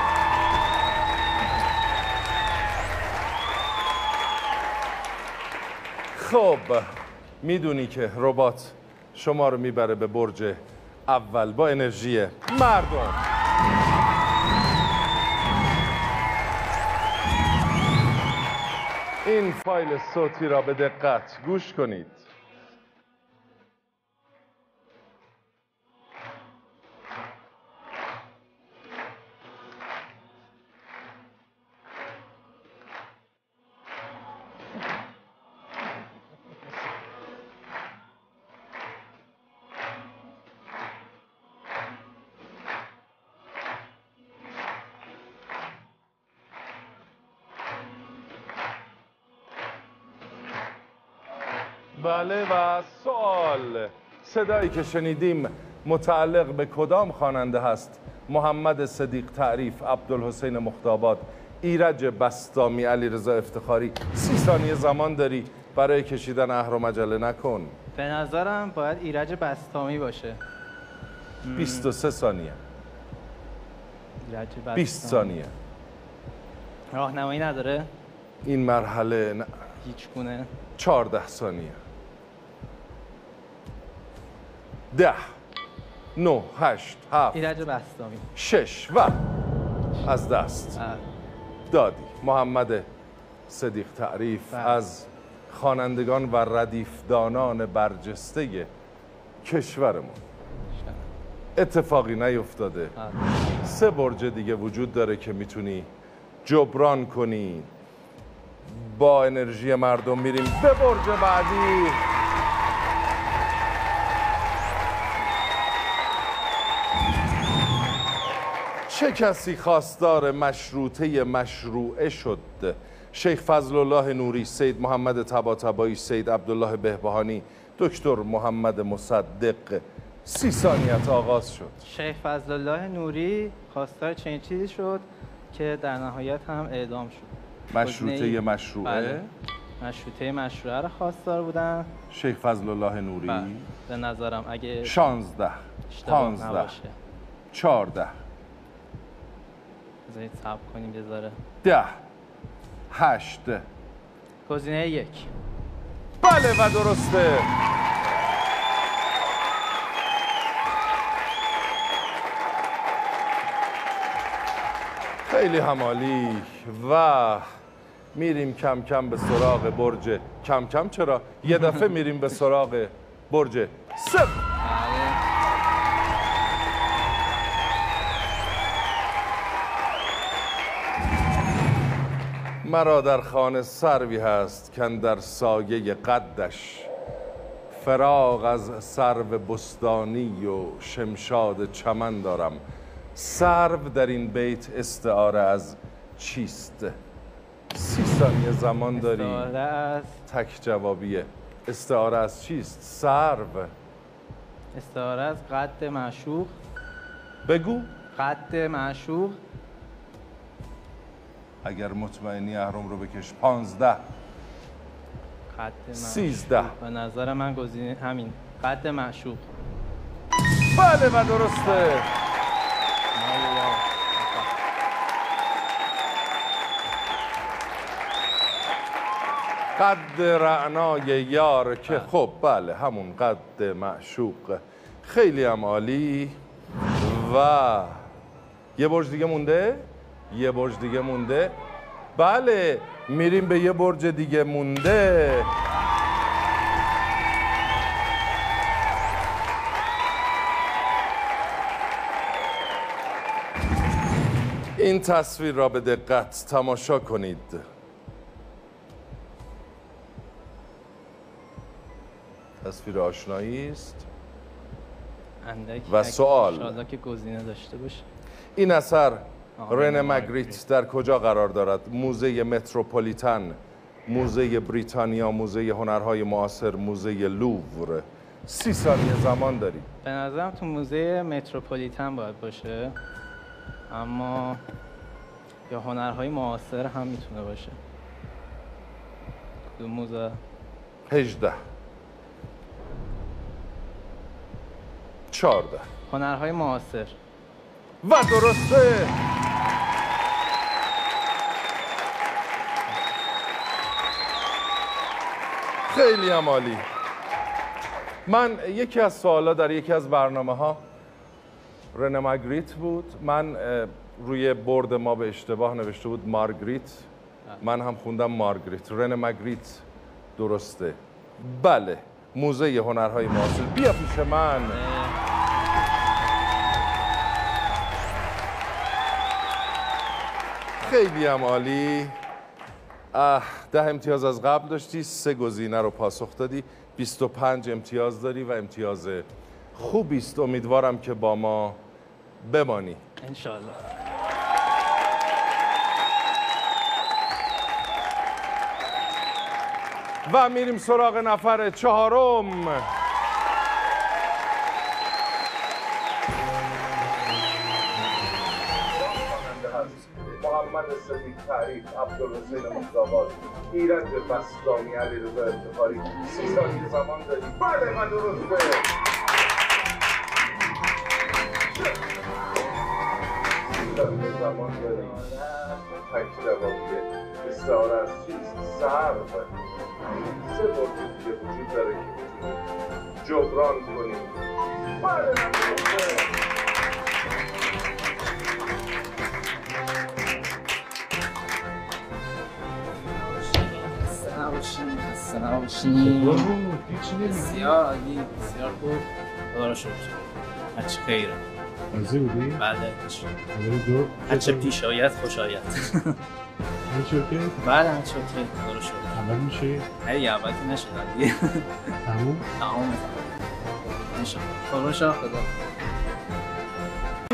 خب می‌دونی که ربات شما رو می‌بره به برج اول با انرژی مردم. این فایل صوتی را به دقت گوش کنید. بله و سوال صدایی که شنیدیم متعلق به کدام خواننده هست؟ محمد صدیق تعریف عبدالحسین مختابات ایرج بستامی علی رضا افتخاری. سی ثانیه زمان داری برای کشیدن اهر و مجله نکن.
به نظرم باید ایرج بستامی باشه.
23 ثانیه.
ایرج بستامی.
20 ثانیه.
راهنمایی نداره؟
این مرحله نه
هیچ گونه.
14 ثانیه. ده نه هشت هفت
ایرج بستامی
شش و از دست. دادی. محمد صدیق تعریف از خوانندگان و ردیفدانان برجسته کشورمون. اتفاقی نیفتاده. سه برج دیگه وجود داره که می‌تونی جبران کنی. با انرژی مردم میریم. به برج بعدی. چه کسی خواستار مشروطه مشروعه شد؟ شیخ فضل الله نوری سید محمد طباطبایی سید عبدالله بهبهانی دکتر محمد مصدق. سی ثانیت آغاز شد.
شیخ فضل الله نوری خواستار چنین چیزی شد که در نهایت هم اعدام شد.
مشروطه مشروعه؟
بله. مشروطه مشروعه رو خواستار بودن.
شیخ فضل الله نوری؟
بله. به نظرم اگه
شانزده.
اشتباه
پانزده.
نباشه.
چارده
بذارید صبر کنیم بذاره
ده هشت.
گزینه یک.
بله و درسته. خیلی همالی و میریم کم کم به سراغ برج. کم کم چرا؟ یه دفعه میریم به سراغ برج. صفر مرا در خانه سروی هست کن در سایه قدش. فراغ از سرو بستانی و شمشاد چمن دارم. سرو در این بیت استعاره از چیست؟ سی ثانیه زمان داری.
از؟
تک جوابیه استعاره از چیست؟ سرو.
استعاره از قد معشوق.
بگو.
قد معشوق.
اگر مطمئنی اهرم رو بکش. پانزده.
قد
سیزده.
به نظر من گزینه همین. قد معشوق.
بله و درسته. قد رعنای یار که خب بله همون قد معشوق. خیلی هم عالی. و یه برج دیگه مونده؟ یه برج دیگه مونده. بله میریم به یه برج دیگه مونده. این تصویر را به دقت تماشا کنید. تصویر آشنایی است. و سوال.
که گزینه داشته باشه.
این اثر
آقا
رن
رن
مگریت در کجا قرار دارد؟ موزه متروپولیتن، موزه بریتانیا، موزه هنرهای معاصر، موزه لوور. سی ثانیه زمان داری.
به نظرم تو موزه متروپولیتن باید باشه اما یا هنرهای معاصر هم می‌تونه باشه کدوم موزه
18 14
هنرهای معاصر
و درسته خیلی هم من یکی از سوالا در یکی از برنامه ها رنه مگریت بود. من روی برد ما به اشتباه نوشته بود مارگریت. من هم خوندم مارگریت. رنه مگریت درسته. بله. موزه هنرهای معاصر بیا پیش من. خیلی هم عالی. ده امتیاز از قبل داشتی سه گزینه رو پاسخ دادی 25 امتیاز داری و امتیاز خوبی است. امیدوارم که با ما بمانی.
انشالله
و میریم سراغ نفر چهارم. محمد صدیق تعریف عبدالحسین مصطفی ایرج بستانی علیرضا افتخاری سی ثانیه زمان داری بله من سی ثانیه زمان داری تک جوابیه استعاره از چیست سرو سه برج دیگه وجود داره که جبران کنیم. بله،
خسته خسته نباشین بسیار عالی بسیار خوب. خدا رو شکر هرچی خیره.
راضی بودی؟
بله
اول دو
هرچه پیش آید خوش آید.
که
بله اوکی خدا رو شکر
اول میشه
هی اول که نشد دیگه
تموم؟
تمام نشد. خدا شکر خدا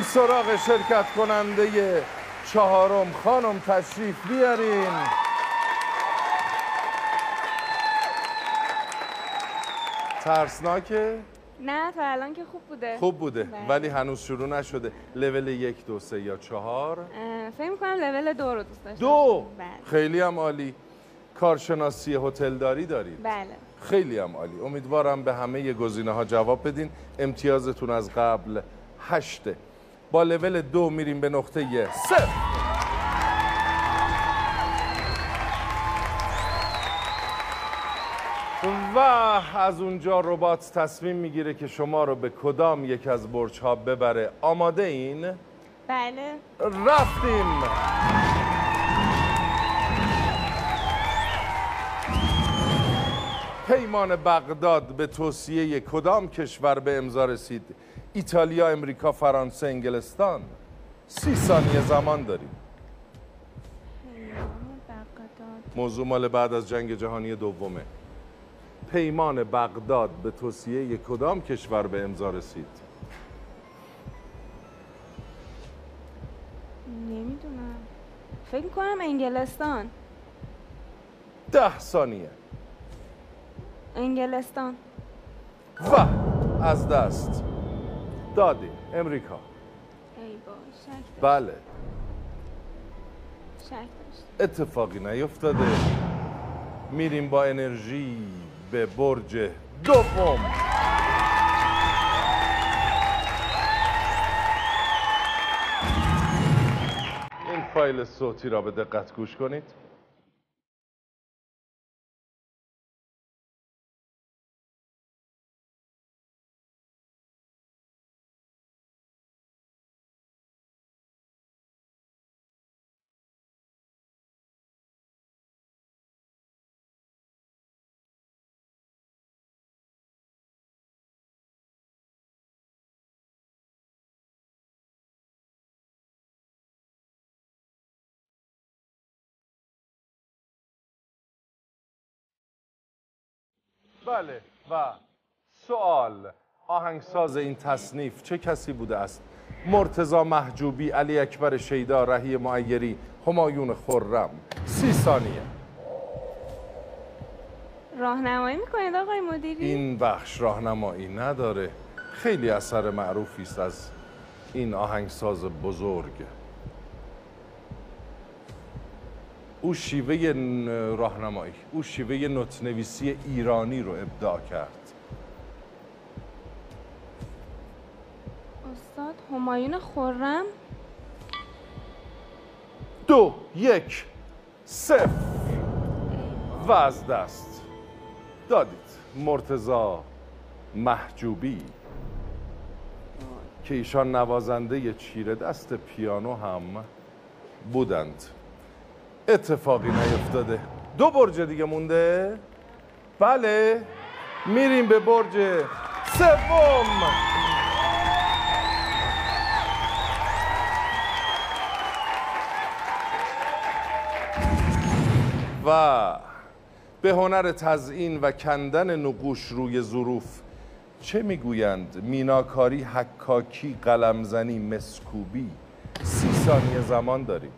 سراغ شرکت کننده چهارم خانم تشریف بیارین. ترسناکه؟
نه تا الان که خوب بوده.
خوب بوده
بله.
ولی هنوز شروع نشده. لول یک دو سه یا چهار؟
فکر کنم لول دو رو دوست داشتم.
دو؟
بله.
خیلی هم عالی. کارشناسی هتلداری دارید؟
بله.
خیلی هم عالی. امیدوارم به همه گزینه ها جواب بدین. امتیازتون از قبل هشته. با لول دو میریم به نقطه صفر از اونجا ربات تصمیم می‌گیره که شما رو به کدام یک از برج ها ببره. آماده این؟
بله.
رفتیم. پیمان بغداد به توصیه کدام کشور به امضا رسید؟ ایتالیا امریکا فرانسه انگلستان. سی ثانیه زمان داریم. موضوع مال بعد از جنگ جهانی دومه. پیمان بغداد به توصیه کدام کشور به امضا رسید؟
نمی‌دونم. فکر کنم انگلستان.
ده ثانیه.
انگلستان.
و از دست. دادیم امریکا.
ای با شک داشت.
بله.
شک داشت.
اتفاقی نیفتاده. میریم با انرژی. به برج دوم این فایل صوتی را به دقت گوش کنید. بله. و سوال آهنگساز این تصنیف چه کسی بوده است؟ مرتزا محجوبی علی اکبر شیدا رهی معیری همایون خرم. سی ثانیه.
راهنمایی می‌کنید آقای مدیری؟
این بخش راهنمایی نداره. خیلی اثر معروفی است از این آهنگساز بزرگ. او شیوه راهنمایی او شیوه نوت‌نویسی ایرانی رو ابداع کرد.
استاد همایون خرم.
دو یک صفر. و از دست. دادید. مرتزا محجوبی. که ایشان نوازنده چیره دست پیانو هم بودند. اتفاقی نیفتاده. دو برج دیگه مونده. بله میریم به برج سوم. و به هنر تزئین و کندن نقوش روی ظروف چه می‌گویند؟ میناکاری حکاکی قلمزنی مسکوبی. سی ثانیه زمان داریم.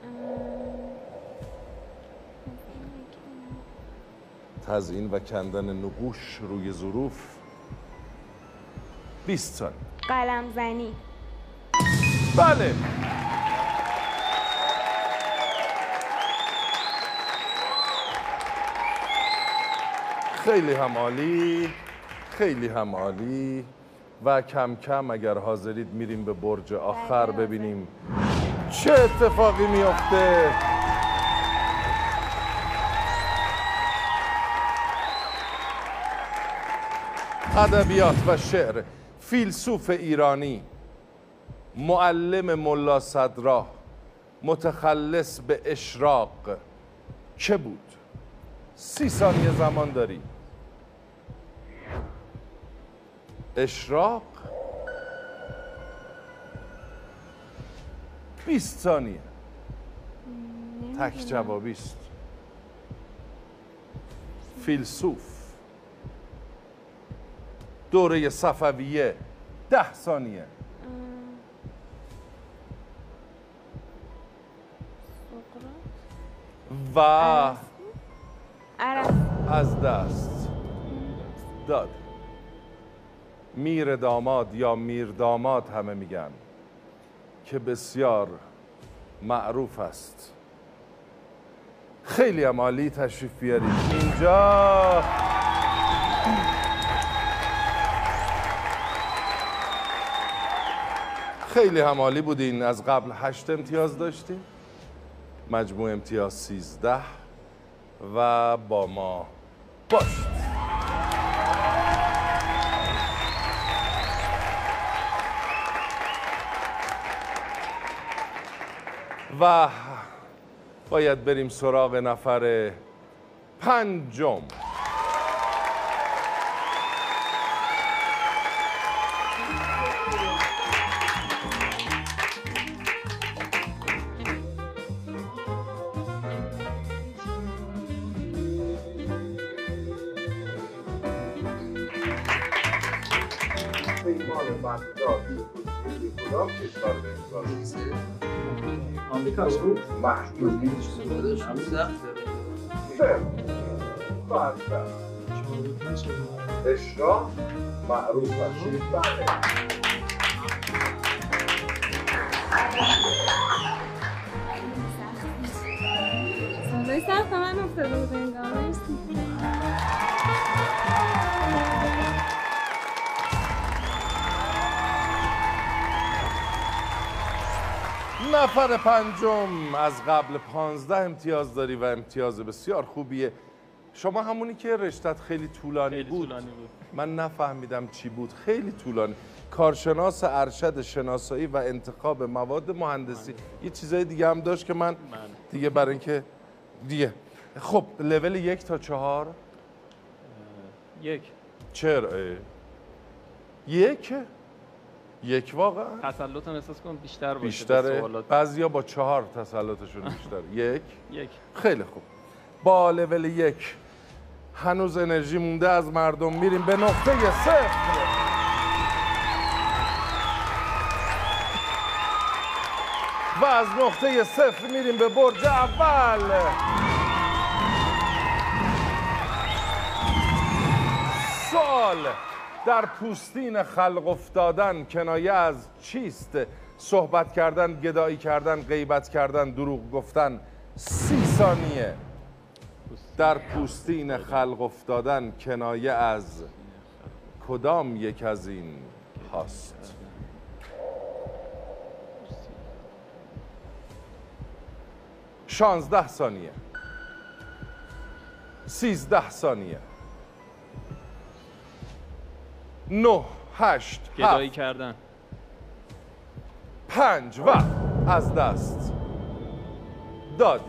تزئین و کندن نقوش روی ظروف 20 ثانیه
قلم زنی.
بله. خیلی هم عالی خیلی هم عالی و کم کم اگر حاضرید میریم به برج آخر ببینیم چه اتفاقی میفته. ادبیات و شعر فیلسوف ایرانی معلم ملا صدرا متخلص به اشراق. چه بود؟ سی ثانیه زمان داری. اشراق؟ 20 ثانیه. تک جوابی است. فیلسوف. دوره صفویه ده ثانیه. و از دست. داد. میر داماد یا میر داماد همه میگن که بسیار معروف است. خیلی هم عالی تشریف بیارید. اینجا. خیلی هم عالی بودین. از قبل هشت امتیاز داشتیم مجموع امتیاز سیزده و با ما باشید. و باید بریم سراغ نفر پنجم.
آمریکا بود
اشرا معروف بله
سخت من افتاده بود انگار
نفر پنجم. از قبل پانزده امتیاز داری و امتیاز بسیار خوبیه. شما همونی که رشتت خیلی طولانی,
خیلی
بود.
طولانی بود.
من نفهمیدم چی بود. خیلی طولانی. کارشناس ارشد شناسایی و انتخاب مواد مهندسی. یه چیزای دیگه هم داشت که من دیگه برای اینکه دیگه. خب لول یک تا چهار؟
یک.
چرا؟ اه؟ یک؟ یک واقعا
تسلطم احساس کنم بیشتر باشه
بیشتره. بعضیا با چهار تسلطشون بیشتر. یک؟
یک.
خیلی خوب. با لول یک هنوز انرژی مونده از مردم میریم به نقطه صفر. و از نقطه صفر میریم به برج اول. سوال. در پوستین خلق افتادن کنایه از چیست؟ صحبت کردن گدایی کردن غیبت کردن دروغ گفتن سی ثانیه. در پوستین خلق افتادن کنایه از کدام یک از این هاست؟ شانزده ثانیه. سیزده ثانیه. نه هشت
گدایی
هفت.
کردن.
پنج و از دست. دادی.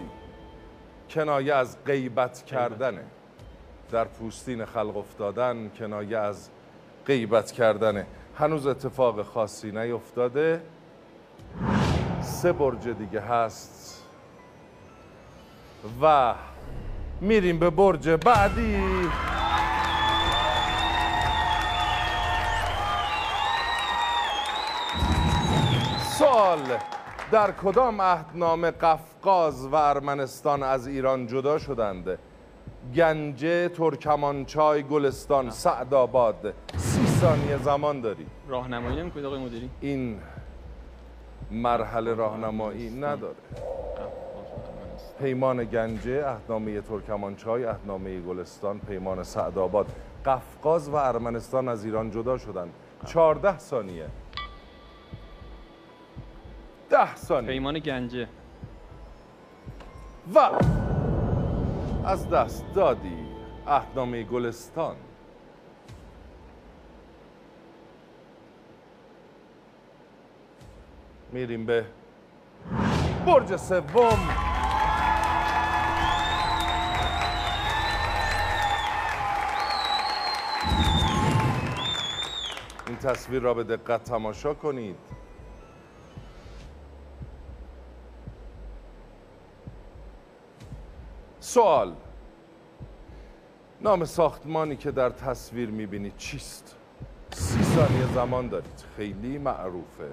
کنایه از غیبت کردنه. در پوستین خلق افتادن کنایه از غیبت کردنه. هنوز اتفاق خاصی نیفتاده سه برج دیگه هست. و میریم به برج بعدی. سوال در کدام عهدنامه قفقاز و ارمنستان از ایران جدا شدند؟ گنجه ترکمانچای گلستان سعدآباد. سی ثانیه زمان داری.
راهنمایی نمی‌کنید آقای مدیری؟
این مرحله راهنمایی نداره. پیمان گنجه اهنامه ترکمانچای اهنامه گلستان پیمان سعدآباد. قفقاز و ارمنستان از ایران جدا شدند. چهارده ثانیه. ده ثانیه
پیمان گنجه.
و از دست دادی اهنامه گلستان. میریم به برج سوم. این تصویر را به دقت تماشا کنید. سوال. نام ساختمانی که در تصویر می‌بینید چیست؟ سی ثانیه زمان دارید. خیلی معروفه.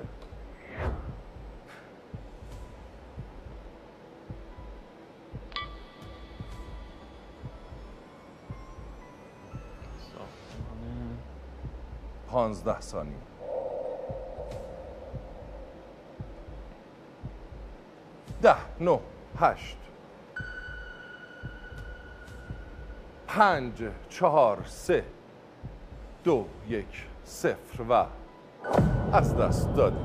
پانزده ثانیه. ده نه هشت. پنج چهار سه. دو یک صفر و از دست دادی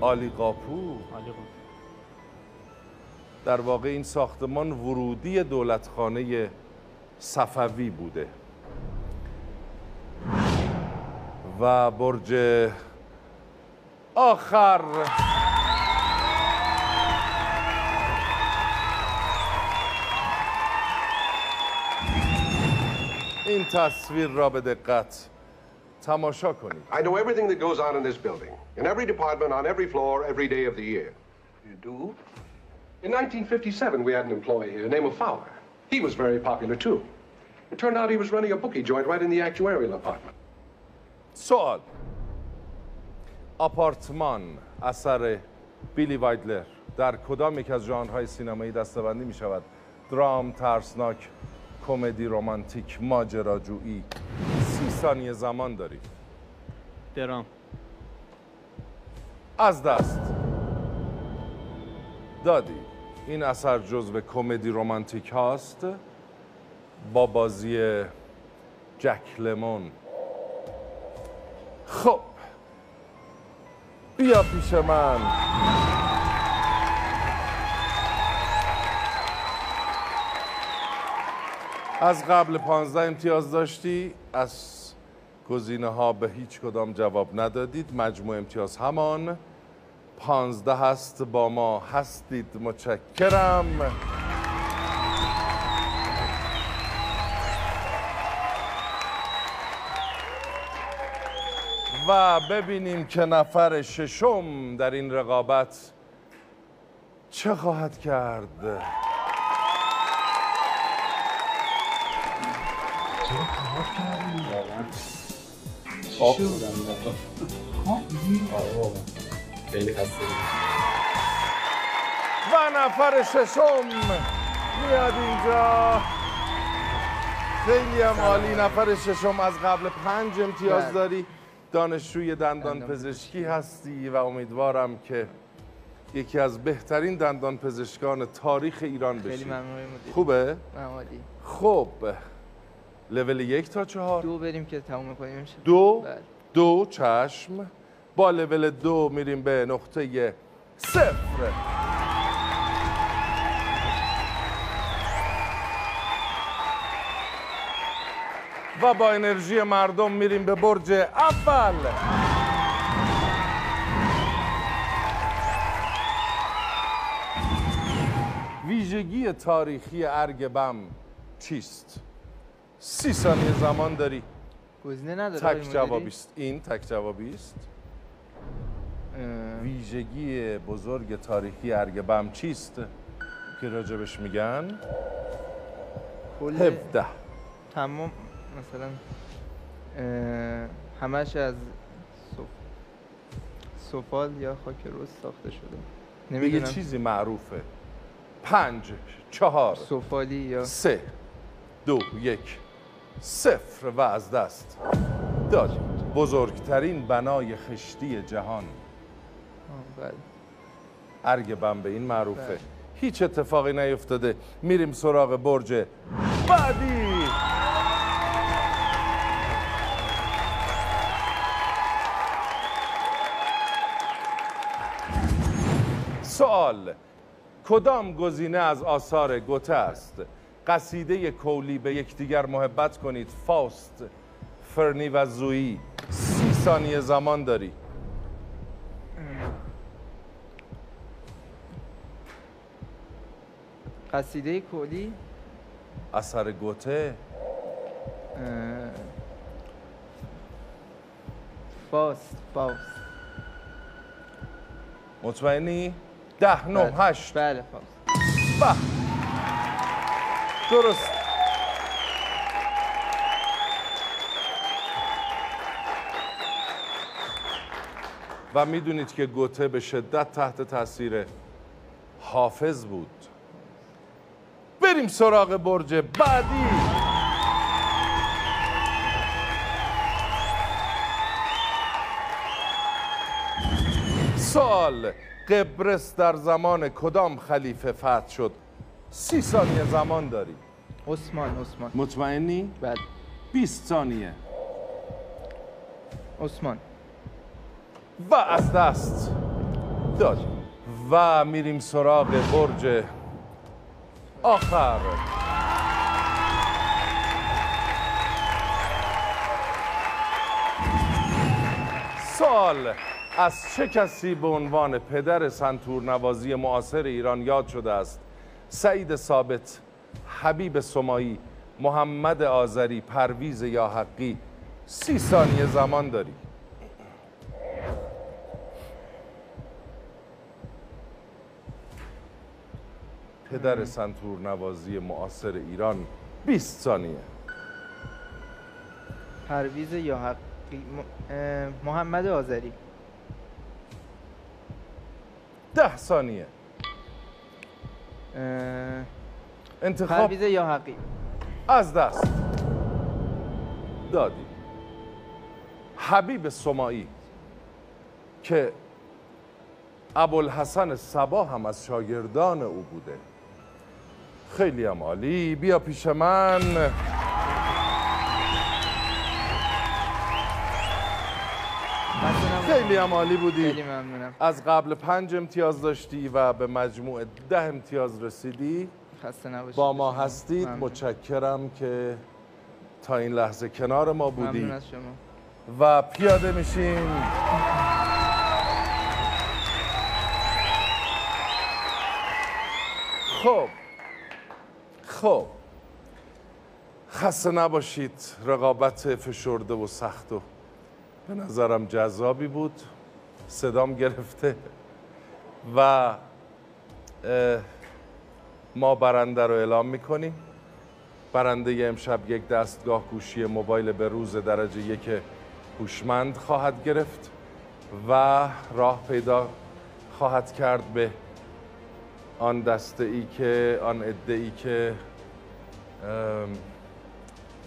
آلی قاپو. در واقع این ساختمان ورودی دولتخانه صفوی بوده. و برج آخر. تصویر را به دقت تماشا کنید
I know everything that goes on in this building, in every department, on every floor, every day of the year. You do? In 1957, we had an employee here named Fowler. He was very popular, too. It turned out he was running a bookie joint right in the actuarial department.
سوال آپارتمان اثر بیلی وایدلر در کدام یک از ژانرهای سینمایی دستبندی می شود درام ترسناک کمدی رمانتیک ماجراجویی. سی ثانیه زمان دارید
درام.
از دست. دادی این اثر جزو کمدی رمانتیک هاست؟ با بازی جک لمون. خب بیا پیش من. از قبل پانزده امتیاز داشتی از گزینه ها به هیچ کدام جواب ندادید. مجموع امتیاز همان. پانزده هست با ما. هستید متشکرم. و ببینیم که نفر ششم در این رقابت چه خواهد کرد.
خواب بودم. خیلی خسته
و نفر ششم میاد اینجا. خیلی هم عالی. نفر ششم از قبل پنج امتیاز
بله.
داری. دانشجوی دندان پزشکی هستی و امیدوارم که یکی از بهترین دندان پزشکان تاریخ ایران
خیلی
بشی.
ممنون. آقای مدیر.
خوبه؟
عالی
خب لول یک تا چهار.
دو بریم که تموم کنیم.
دو
بله.
دو چشم. با لول دو میریم به نقطه صفر. و با انرژی مردم میریم به برج اول. ویژگی تاریخی ارگبم چیست؟ سی ثانیه زمان داری.
گزینه نداره
تک
مدیری؟
جوابی است. این تک جوابی است. ویژگی بزرگ تاریخی ارگبم چیست که راجبش میگن؟
کل
17
تمام مثلا همش از سف... سفال یا خاک رز ساخته شده.
به یه
نمی‌دونم.
چیزی معروفه. پنج چهار
سفالی یا
سه دو یک. صفر و از دست. داد. بزرگترین بنای خشتی جهان.
بله.
ارگبم به این معروفه.
بله.
هیچ اتفاقی نیفتاده. میریم سراغ برج بعدی. سوال. کدام گزینه از آثار گوته است؟ قصیده کولی به یکدیگر محبت کنید. فاست فرنی و زویی. سی ثانیه زمان داری.
قصیده کولی؟
اثر گوته.
فاست فاست.
مطمئنی؟ ده نو
بله،
هشت.
بله فاست.
درست. و می‌دونید که گوته به شدت تحت تاثیر حافظ بود. بریم سراغ برج بعدی. سال قبرس در زمان کدام خلیفه فتح شد؟ سی ثانیه زمان داری.
عثمان عثمان.
مطمئنی؟
بله.
20 ثانیه.
عثمان.
و از دست داد و میریم سراغ برج آخر. سال از چه کسی به عنوان پدر سنتور نوازی معاصر ایران یاد شده است؟ سعید ثابت حبیب سمایی محمد آذری پرویز یا حقی سی ثانیه زمان داری. پدر سنتور نوازی معاصر ایران 20 ثانیه.
پرویز یا حقی محمد آذری.
ده ثانیه. انتخاب
پرویز یا حقی
از دست دادی حبیب سمایی که ابوالحسن صبا هم از شاگردان او بوده. خیلی هم عالی. بیا پیش من. خیلی هم عالی بودی.
خیلی ممنونم.
از قبل پنج امتیاز داشتی و به مجموع ده امتیاز رسیدی.
خسته نباشید.
با ما هستید.
ممنون.
متشکرم که تا این لحظه کنار ما
ممنون
بودید
از شما.
و پیاده میشین خب. خب. خسته نباشید. رقابت فشرده و سخت و به نظرم جذابی بود. صدام گرفته. و ما برنده رو اعلام می‌کنیم. برنده امشب یک دستگاه گوشی موبایل به روز درجه یک هوشمند خواهد گرفت و راه پیدا خواهد کرد به آن دسته ای که آن عده ای که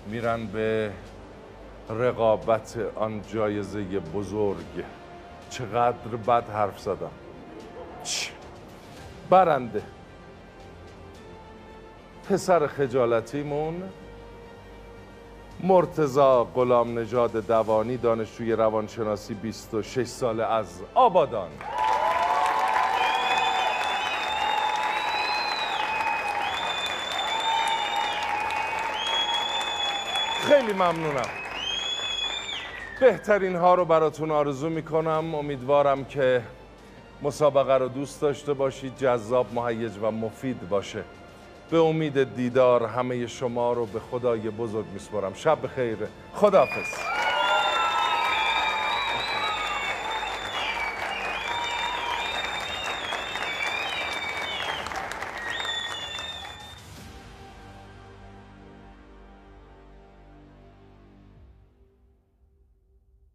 میرن به رقابت آن جایزه بزرگ. چقدر بد حرف زدم. چ. برنده. پسر خجالتیمون. مرتزا غلام نژاد دوانی دانشجوی روانشناسی 26 ساله از آبادان. خیلی ممنونم. بهترین ها رو براتون آرزو می‌کنم. امیدوارم که مسابقه رو دوست داشته باشید جذاب مهیج و مفید باشه. به امید دیدار همه شما رو به خدای بزرگ میسپارم. شب بخیر. خداحافظ.